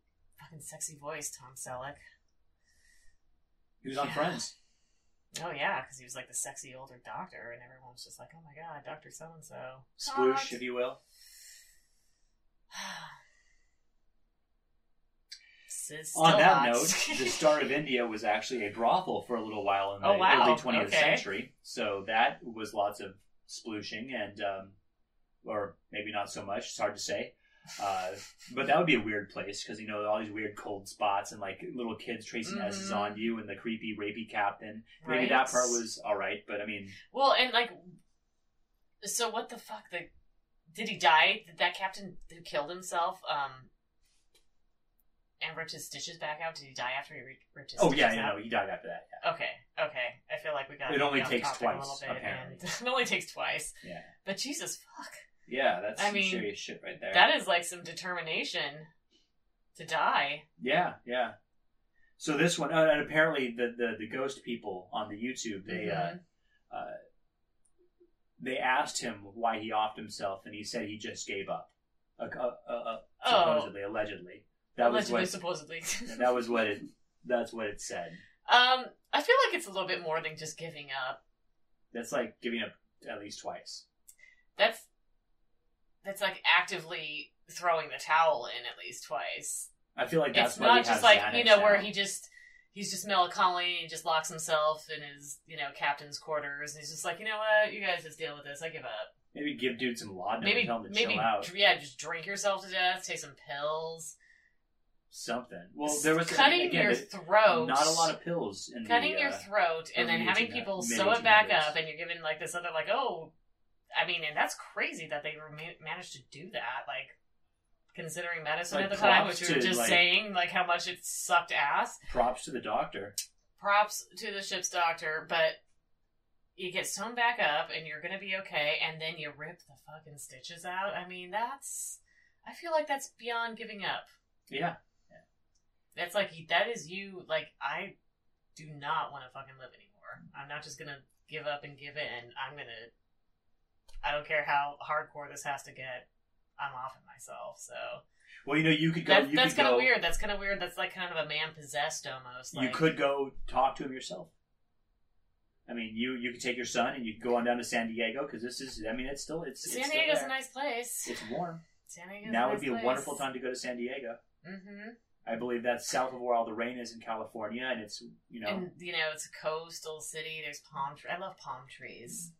fucking sexy voice. Tom Selleck. He was on Yeah. Friends. Oh yeah, because he was like the sexy older doctor, and everyone was just like, "Oh my god, Doctor So and So." Sploosh, if you will. <sighs> On that note, <laughs> the Star of India was actually a brothel for a little while in the Oh, wow. early 20th Okay. century. So that was lots of splooshing and, um, or maybe not so much. It's hard to say. Uh, but that would be a weird place because you know all these weird cold spots and like little kids tracing S's Mhm. on you and the creepy rapey captain. Maybe Right. that part was all right, but I mean, well, and like, so what the fuck? The did he die? Did that captain who killed himself? Um. And ripped his stitches back out. Did he die after he re- ripped his oh stitches yeah, you out? know, he died after that. Yeah. Okay, okay. I feel like we got It only takes twice, little apparently. and- <laughs> it only takes twice. Yeah, But Jesus fuck, yeah, that's I some mean, serious shit right there. that is like some determination to die. Yeah, yeah. So this one, uh, and apparently the, the the ghost people on the YouTube, they Mhm. uh, uh, they asked him why he offed himself, and he said he just gave up. Uh, uh, uh, uh, Oh. supposedly, allegedly, that Allegedly, was supposedly. what <laughs> that was what it that's what it said. um, I feel like it's a little bit more than just giving up. That's like giving up at least twice. That's that's like actively throwing the towel in at least twice. I feel like that's it's not just like you know where he just he's just melancholy and just locks himself in his you know captain's quarters and he's just like you know what you guys just deal with this I give up. maybe give dude some laudanum maybe and tell him to maybe chill out. yeah just drink yourself to death take some pills Something. Well, there was cutting again, your throat not a lot of pills in cutting the, your uh, throat and then having people sew it back up and you're given like this other like oh i mean and that's crazy that they managed to do that like considering medicine Like, at the time which we were just like- saying like how much it sucked ass props to the doctor. props to the ship's doctor but you get sewn back up and you're gonna be okay and then you rip the fucking stitches out i mean that's i feel like that's beyond giving up Yeah. That's like that is you. Like I do not want to fucking live anymore. I'm not just gonna give up and give in. I'm gonna. I don't care how hardcore this has to get. I'm off it myself. So Well, you know, you could go. that, you that's kind of weird. That's kind of weird. That's like kind of a man possessed almost. You could go talk to him yourself. I mean, you you could take your son and you could go on down to San Diego because this is. I mean, it's still it's. San it's Diego's a nice place. It's warm. San Diego's now a would nice be a place. wonderful time to go to San Diego. Mm-hmm. I believe that's south of where all the rain is in California, and it's you know. And you know, it's a coastal city. There's palm trees. I love palm trees.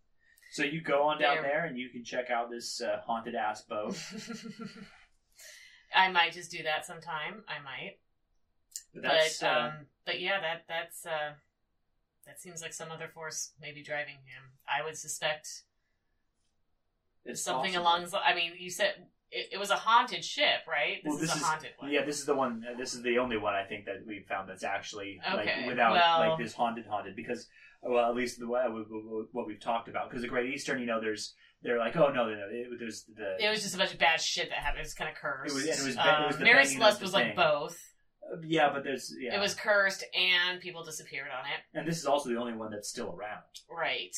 So you go on down There. there and you can check out this uh, haunted ass boat. <laughs> I might just do that sometime. I might. But that's but uh, um, but yeah, that that's uh, that seems like some other force maybe driving him. I would suspect it's something possible. along. the- I mean, you said it, it was a haunted ship, right? This Well, is this a is- haunted one. Yeah, this is the one. uh, This is the only one I think that we found that's actually Okay, like without well- like this haunted haunted because well at least the way what we've talked about because the Great Eastern you know there's they're like oh no no, no it, there's the It was just a bunch of bad shit that happened. It's kind of cursed. It was- and it was Um, it was the Mary Celeste was like both. uh, yeah but there's yeah It was cursed, and people disappeared on it. and this is also the only one that's still around. Right,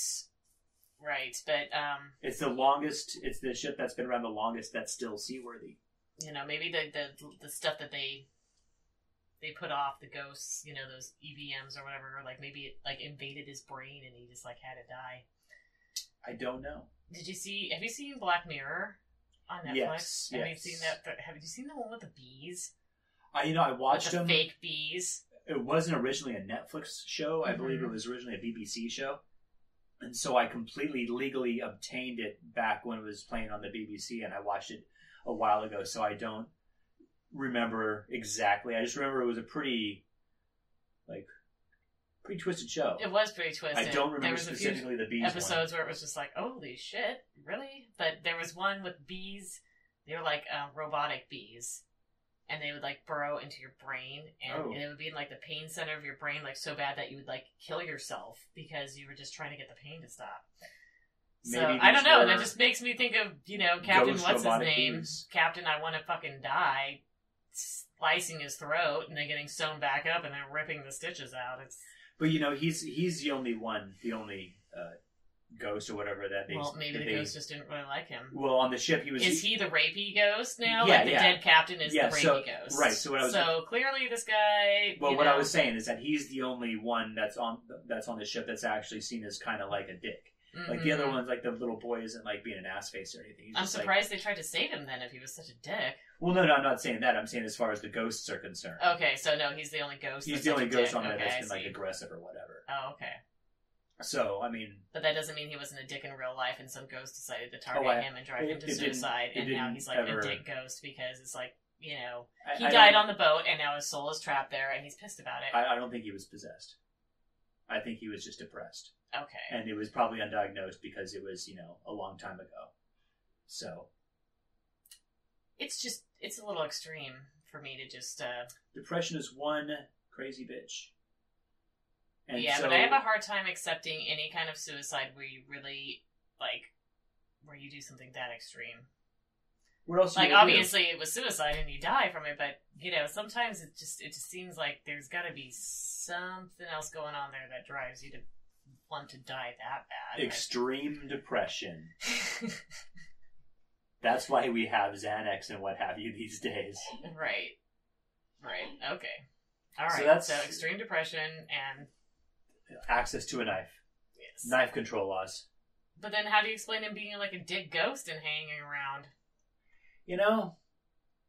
right. But um, It's the longest. It's the ship that's been around the longest that's still seaworthy. you know, maybe the the the stuff that they they put off the ghosts, you know, those EVMs or whatever, like maybe it like invaded his brain and he just like had to die. I don't know. Did you see? Have you seen Black Mirror on Netflix? Yes, Have you seen that? th- Have you seen the one with the bees? I you know I watched with the them. fake bees. it wasn't originally a Netflix show. I believe Mhm. it was originally a BBC show. And so I completely legally obtained it back when it was playing on the BBC, and I watched it a while ago. So I don't remember exactly. I just remember it was a pretty, like, pretty twisted show. It was pretty twisted. I don't there remember was a few specifically the bees episodes where it was just like, holy shit, really? But there was one with bees. They were like uh, robotic bees, and they would like burrow into your brain, and, Oh. and it would be in like the pain center of your brain, like so bad that you would like kill yourself because you were just trying to get the pain to stop. So I don't know. That just makes me think of you know Captain what's his name, beings. Captain I want to fucking die, slicing his throat and then getting sewn back up and then ripping the stitches out. It's But you know, he's he's the only one, the only uh, ghost or whatever that they. well, maybe that the they- ghost just didn't really like him. Well, on the ship, he was. Is he the rapey ghost now? Yeah, like the yeah. dead captain is Yeah, the rapey so- ghost. right, so what I was- So clearly this guy. Well, what know, I was saying is that he's the only one that's on that's on the ship that's actually seen as kind of like a dick. Like the other mhm. ones, like the little boy, isn't like being an ass face or anything. He's I'm just, like- surprised they tried to save him then if he was such a dick. well, no, no, I'm not saying that. I'm saying as far as the ghosts are concerned, Okay, so no, he's the only ghost. he's that's the only ghost dick. on there okay, that's been like aggressive or whatever. Oh, okay. So, I mean, But that doesn't mean he wasn't a dick in real life, and some ghost decided to target Oh, I- him and drive it- him to didn't- suicide, it and now didn't he's like ever- a dick ghost because it's like you know I, he I died don't- on the boat, and now his soul is trapped there, and he's pissed about it. I, I don't think he was possessed. I think he was just depressed, okay, and it was probably undiagnosed because it was, you know, a long time ago. So, it's just it's a little extreme for me to just. uh depression is one crazy bitch. And Yeah, so, but I have a hard time accepting any kind of suicide where you really like where you do something that extreme. what else? Like do? obviously it was suicide and you die from it, but you know sometimes it just it just seems like there's got to be something else going on there that drives you to want to die that bad. extreme depression. <laughs> That's why we have Xanax and what have you these days. right, right, okay, all right. So So, that's- extreme depression and Access to a knife, yes. knife control laws. But then how do you explain him being like a dick ghost and hanging around? You know,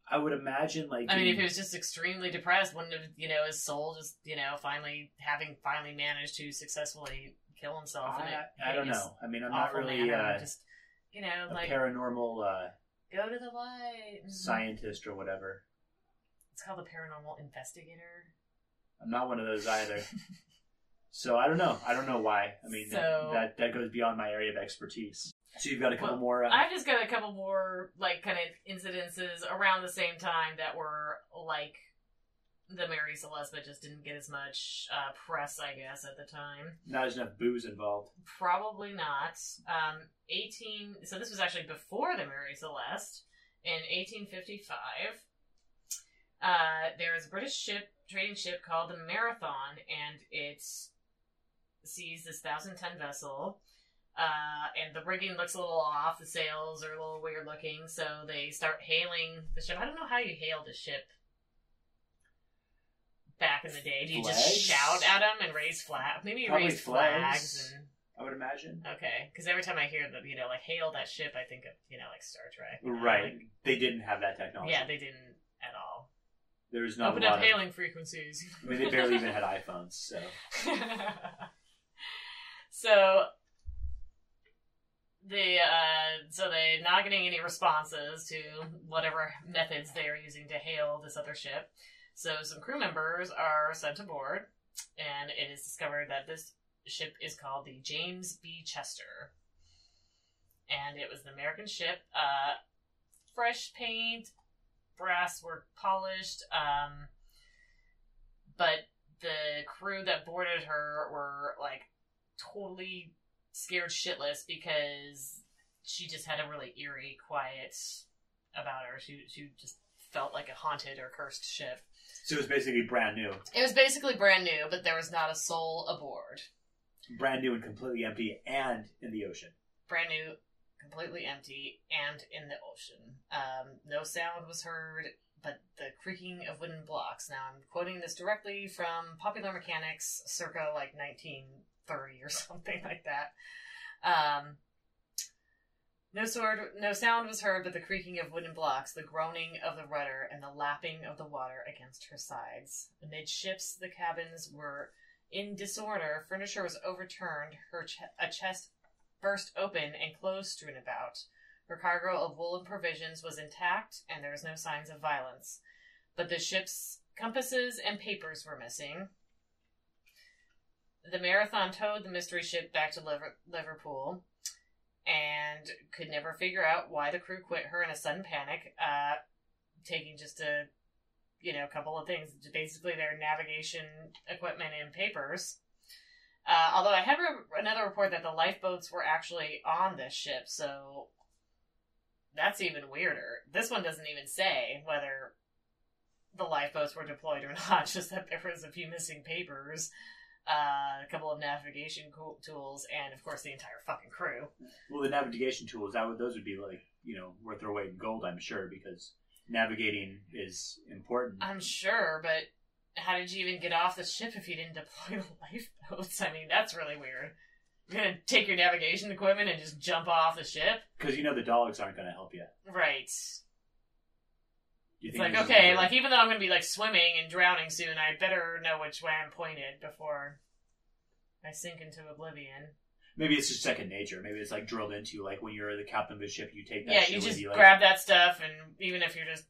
I would imagine like I mean, if he was just extremely depressed, wouldn't have you know his soul just you know finally having finally managed to successfully kill himself? I, I don't know. I mean, I'm not awful really manner, uh, just you know a like paranormal uh, go to the light. Mhm. scientist or whatever. It's called the paranormal investigator. I'm not one of those either. <laughs> so I don't know. I don't know why. I mean, So- that that goes beyond my area of expertise. So you've got a couple Well, more. Uh, I've just got a couple more like kind of incidences around the same time that were like the Mary Celeste, but just didn't get as much uh, press, I guess, at the time. not as enough booze involved. Probably not. Um, 18. So this was actually before the Mary Celeste in 1855. Uh, there is a British ship, trading ship called the Marathon, and it sees this thousand ton vessel. Uh, and the rigging looks a little off. The sails are a little weird looking, so they start hailing the ship. I don't know how you hailed a ship back in the day. Do you Flags? just shout at them and raise flags? Maybe you Probably raise flags. flags and I would imagine. Okay, because every time I hear the you know like hail that ship, I think of you know like Star Trek. you know, Right. like- they didn't have that technology. yeah, they didn't at all. There's not Open a lot up of- hailing frequencies. I mean, they barely even had <laughs> iPhones. So <laughs> so the uh, so they're not getting any responses to whatever methods they are using to hail this other ship. So some crew members are sent aboard, and it is discovered that this ship is called the James B. Chester, and it was an American ship. Uh, fresh paint, brass work polished, um, but the crew that boarded her were like totally scared shitless because she just had a really eerie quiet about her. She she just felt like a haunted or cursed ship. so it was basically brand new, It was basically brand new, but there was not a soul aboard. brand new and completely empty, and in the ocean. Brand new, completely empty, and in the ocean. Um, no sound was heard, but the creaking of wooden blocks. Now I'm quoting this directly from Popular Mechanics, circa like 1930 or <laughs> something like that. Um, no sword, no sound was heard, but the creaking of wooden blocks, the groaning of the rudder, and the lapping of the water against her sides. Amidships, the cabins were in disorder. Furniture was overturned. Her ch- a chest burst open and clothes strewn about. Her cargo of woolen provisions was intact, and there was no signs of violence. But the ship's compasses and papers were missing. The Marathon towed the mystery ship back to Liver- Liverpool and could never figure out why the crew quit her in a sudden panic, uh, taking just a you know, couple of things. Basically, their navigation equipment and papers. Uh, although I have re- another report that the lifeboats were actually on this ship, so that's even weirder. This one doesn't even say whether the lifeboats were deployed or <laughs> not, just that there was a few missing papers, uh, a couple of navigation co- tools, and of course the entire fucking crew. Well, the navigation tools that would those would be like you know worth their weight in gold, I'm sure, because navigating is important. I'm sure, but how did you even get off the ship if you didn't deploy the <laughs> lifeboats? I mean, that's really weird. You're gonna take your navigation equipment and just jump off the ship? Because you know the dogs aren't to help you. Right. It's like, okay, like even though I'm gonna be like swimming and drowning soon, I better know which way I'm pointed before I sink into oblivion. maybe it's just second nature. Maybe it's like drilled into you, like when you're the captain of a ship, you take that. yeah, you just you, like, grab that stuff, and even if you're just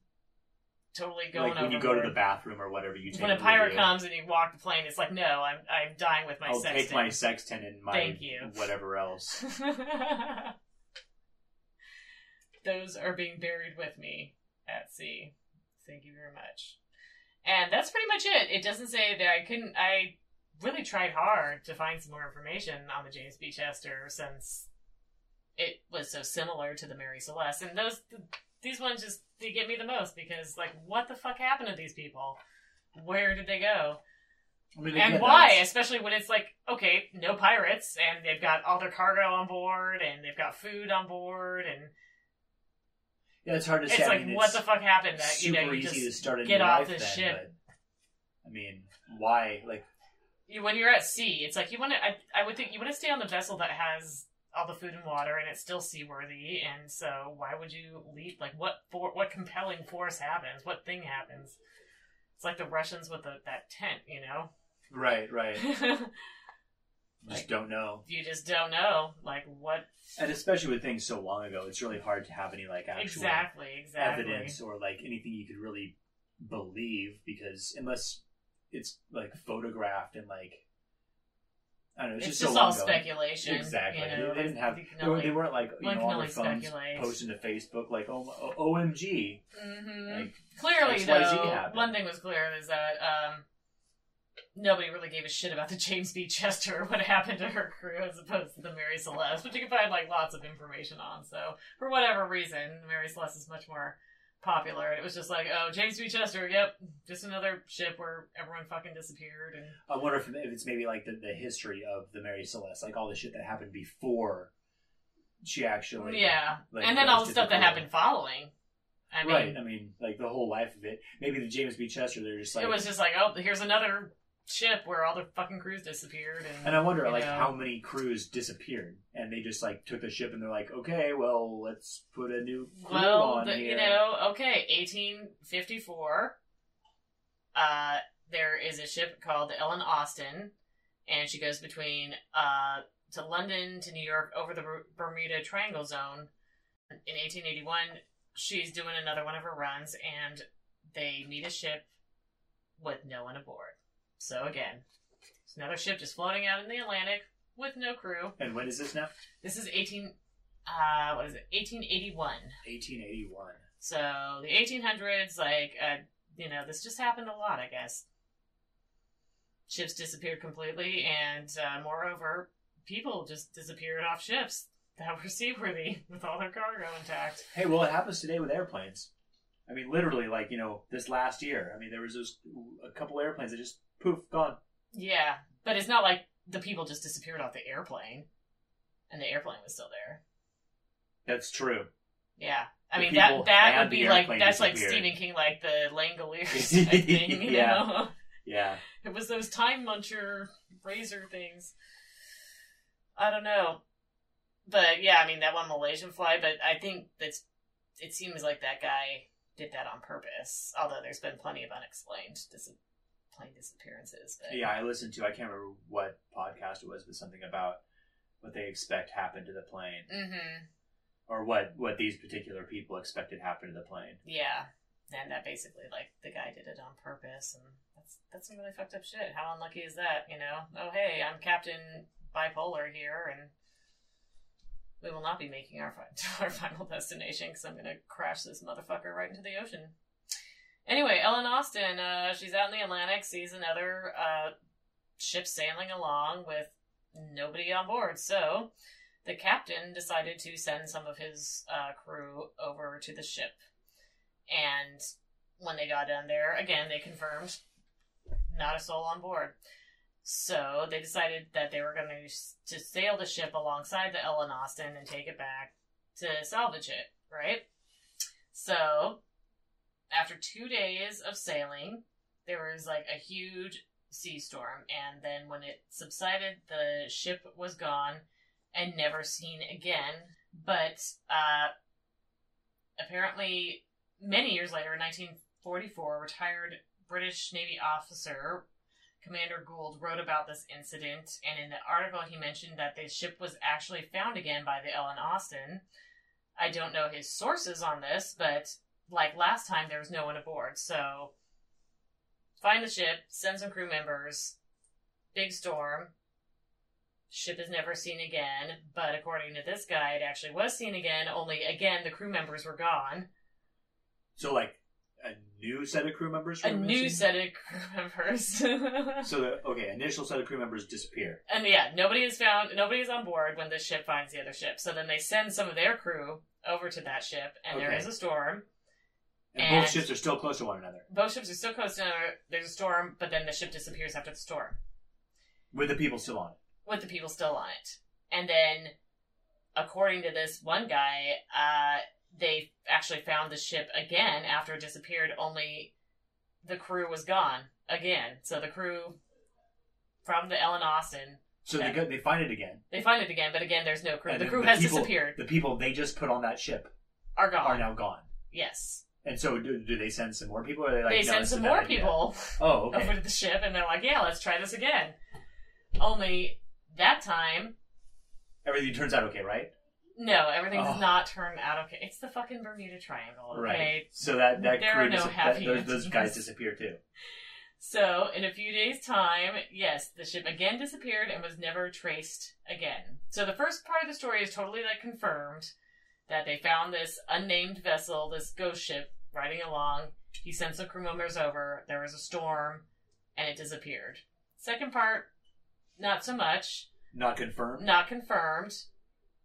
totally going like when you go to the bathroom or whatever. You take when a pirate comes and you walk the plane, it's like, no, I'm I'm dying with my I'll sextant. take my sextant and my Thank you. whatever else. <laughs> Those are being buried with me at sea. Thank you very much. And that's pretty much it. It doesn't say that I couldn't. I really tried hard to find some more information on the James B. Chester since it was so similar to the Mary Celeste. And those, these ones just they get me the most because, like, what the fuck happened to these people? Where did they go? I mean, and why? that's- Especially when it's like, okay, no pirates, and they've got all their cargo on board, and they've got food on board, and Yeah, it's hard to it's say. I like, mean, what it's the fuck happened? That you know, you easy to just start a get new off life this then, ship. but, I mean, why? Like, you, when you're at sea, it's like you want to. I, I would think you want to stay on the vessel that has all the food and water, and it's still seaworthy. And so, why would you leave? Like, what for? What compelling force happens? What thing happens? It's like the Russians with the, that tent, you know. right, right. <laughs> you Just don't know. You just don't know, like what And especially with things so long ago, it's really hard to have any like actual exactly, exactly. evidence or like anything you could really believe because unless it's like photographed and like I don't know, it's, It's just, just so all long ago. speculation. Exactly. You They- know, they didn't have. They, only- they weren't like you know on their phones speculate. posting to Facebook like oh, O- OMG. Mhm. Like Clearly, XYZ though, happened. one thing was clear is that um, nobody really gave a shit about the James B. Chester or what happened to her crew as opposed to the Mary Celeste, which you can find like lots of information on. So, for whatever reason, Mary Celeste is much more popular. It was just like, oh, James B. Chester, yep, just another ship where everyone fucking disappeared and I wonder if if it's maybe like the, the history of the Mary Celeste, like all the shit that happened before she actually yeah, like, and then all the stuff that happened following. I mean, right. I mean, like the whole life of it. Maybe the James B. Chester, they're just like it was just like, oh, here's another ship where all the fucking crews disappeared, and, And I wonder, like, know. how many crews disappeared, and they just like took the ship, and they're like, okay, well, let's put a new crew Well, on the, here. you know, okay, 1854. Uh, there is a ship called the Ellen Austin, and she goes between uh to London to New York over the Bermuda Triangle Zone. In 1881, she's doing another one of her runs, and they meet a ship with no one aboard. So again, it's another ship just floating out in the Atlantic with no crew. And when is this now? This is 18. Uh, what is it? 1881. 1881. So the 1800s, like, uh, you know, this just happened a lot, I guess. Ships disappeared completely, and uh, moreover, people just disappeared off ships that were <laughs> seaworthy with all their cargo intact. Hey, well, it happens today with airplanes. I mean, literally, like you know, this last year. I mean, there was those a couple airplanes that just poof gone. Yeah, but it's not like the people just disappeared off the airplane, and the airplane was still there. That's true. Yeah, I The mean that that would be like that's like. Stephen King, like the Langoliers <laughs> type thing, you Yeah. know. Yeah. It was those time muncher razor things. I don't know. But yeah, I mean that one Malaysian fly, but I think that's it seems like that guy did that on purpose. Although there's been plenty of unexplained dis- disappearances. But Yeah, I listened to. I can't remember what podcast it was, but something about what they expect happened to the plane, hmm or what what these particular people expected happened to the plane. Yeah. And that basically like the guy did it on purpose and that's that's some really fucked up shit. How unlucky is that, you know? Oh hey, I'm Captain Bipolar here and we will not be making our fi- <laughs> our final destination because I'm gonna crash this motherfucker right into the ocean. Anyway, Ellen Austin, uh, she's out in the Atlantic, sees another uh, ship sailing along with nobody on board. So the captain decided to send some of his uh, crew over to the ship. And when they got down there, again, they confirmed not a soul on board. So they decided that they were going to to sail the ship alongside the Ellen Austin and take it back to salvage it, right? So after two days of sailing, there was like a huge sea storm, and then when it subsided, the ship was gone and never seen again. But uh, apparently, many years later, in 1944, retired British Navy officer Commander Gould wrote about this incident, and in the article, he mentioned that the ship was actually found again by the Ellen Austin. I don't know his sources on this, but like last time, there was no one aboard. So, find the ship, send some crew members, big storm. Ship is never seen again, but according to this guy, it actually was seen again, only again, the crew members were gone. So like a new set of crew members. A new set of crew <laughs> members. So the okay, initial set of crew members disappear. And yeah, nobody is found. Nobody is on board when this ship finds the other ship. So then they send some of their crew over to that ship, and there Okay. is a storm. And, And- both ships are still close to one another. Both ships are still close to another. There's a storm, but then the ship disappears after the storm With the people still on it. with the people still on it. And then, according to this one guy, uh, they actually found the ship again after it disappeared. Only the crew was gone again. So the crew from the Ellen Austin, So Yeah. they go, they find it again. they find it again, but again, there's no crew. And the crew the has people- disappeared. The people they just put on that ship Are gone. are now gone. Yes. And so do, do they send some more people? Or are they like they no, send some a bad more idea? people Oh, okay. over to the ship, and they're like, "Yeah, let's try this again." Only that time, Everything turns out okay, right? no, everything does Oh. not turn out okay. It's the fucking Bermuda Triangle, okay? Right. So that that There crew are no dis- that- happy those, those guys disappear too. So, in a few days' time, yes, the ship again disappeared and was never traced again. So, the first part of the story is totally like confirmed that they found this unnamed vessel, this ghost ship, riding along. He sent some crew members over. There was a storm, and it disappeared. Second part, not so much, Not confirmed. not confirmed,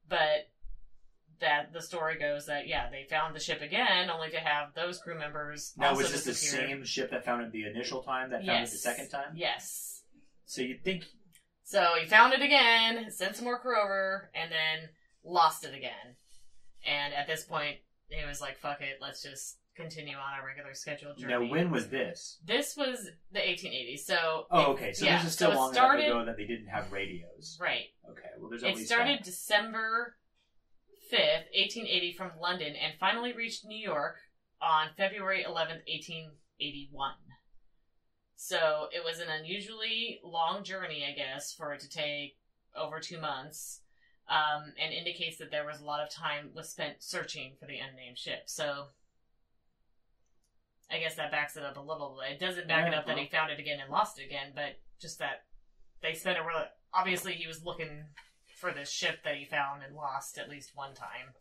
but that the story goes that yeah, they found the ship again, only to have those crew members. Now also was this the same ship that found it the initial time that found it the second time? Yes. So you'd think So he found it again, sent some more crew over, and then lost it again. And at this point, it was like, fuck it, let's just continue on our regular scheduled journey. now when was this? This was the 1880s, so. Oh, okay. So yeah, this is still so long started, enough ago that they didn't have radios. Right. Okay. Well, there's It started that. December 5th, 1880, from London, and finally reached New York on February 11th, 1881. So it was an unusually long journey, I guess, for it to take over two months, um, and indicates that there was a lot of time was spent searching for the unnamed ship. So I guess that backs it up a little bit. It doesn't back it Yeah, up that he found it again and lost it again, but just that they spent a real. Obviously, he was looking for this ship that he found and lost at least one time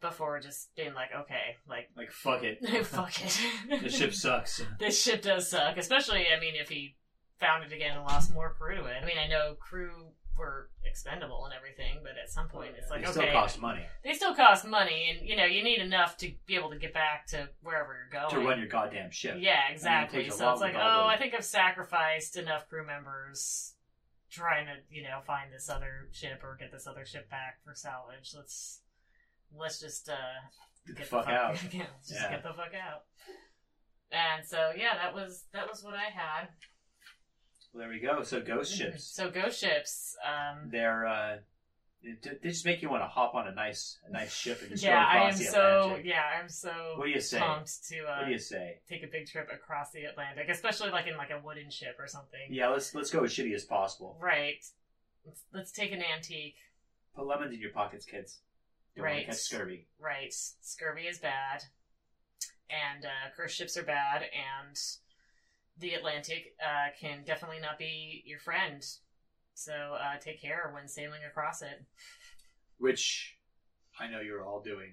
before just being like, okay, like like fuck it. <laughs> fuck it. <laughs> the ship sucks. <laughs> this ship does suck. Especially, I mean, if he found it again and lost more crew to it. I mean, I know crew were expendable and everything, but at some point it's like, they okay, still cost money they still cost money, and you know, you need enough to be able to get back to wherever you're going. to run your goddamn ship. Yeah, exactly. takes a so it's like, oh, the- I think I've sacrificed enough crew members trying to, you know, find this other ship or get this other ship back for salvage. Let's let's just uh Get the get fuck out. <laughs> yeah, let's just Yeah. get the fuck out. And so yeah, that was that was what I had. Well, there we go. So ghost ships. So ghost ships. Um, They're uh, they just make you want to hop on a nice a nice ship and just yeah, go I am across the so Atlantic. yeah, I'm so What do you say? pumped to uh, What do you say? take a big trip across the Atlantic, especially like in like a wooden ship or something. Yeah, let's let's go as shitty as possible. Right. Let's, let's take an antique. Put lemons in your pockets, kids. Don't want to Right. catch scurvy. Right. Scurvy is bad, and uh, cruise ships are bad, and the Atlantic uh, can definitely not be your friend. So uh, take care when sailing across it. Which I know you're all doing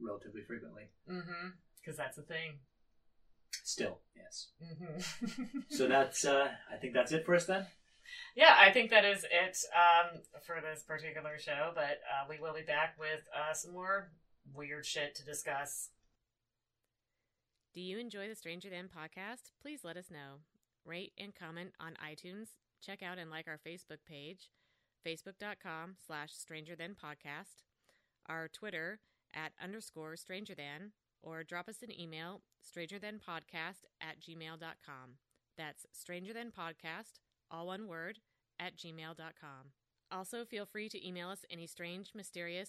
relatively frequently. Mm-hmm. Because that's the thing. Still, yes. Mm-hmm. So <laughs> that's uh, I think that's it for us then. yeah, I think that is it um, for this particular show. But uh, we will be back with uh, some more weird shit to discuss. Do you enjoy the Stranger Than podcast? Please let us know. Rate and comment on iTunes. Check out and like our Facebook page, facebook.com slash stranger than podcast, our Twitter at underscore stranger than, or drop us an email, stranger than podcast at gmail.com. That's stranger than podcast, all one word, at gmail.com. Also, feel free to email us any strange, mysterious,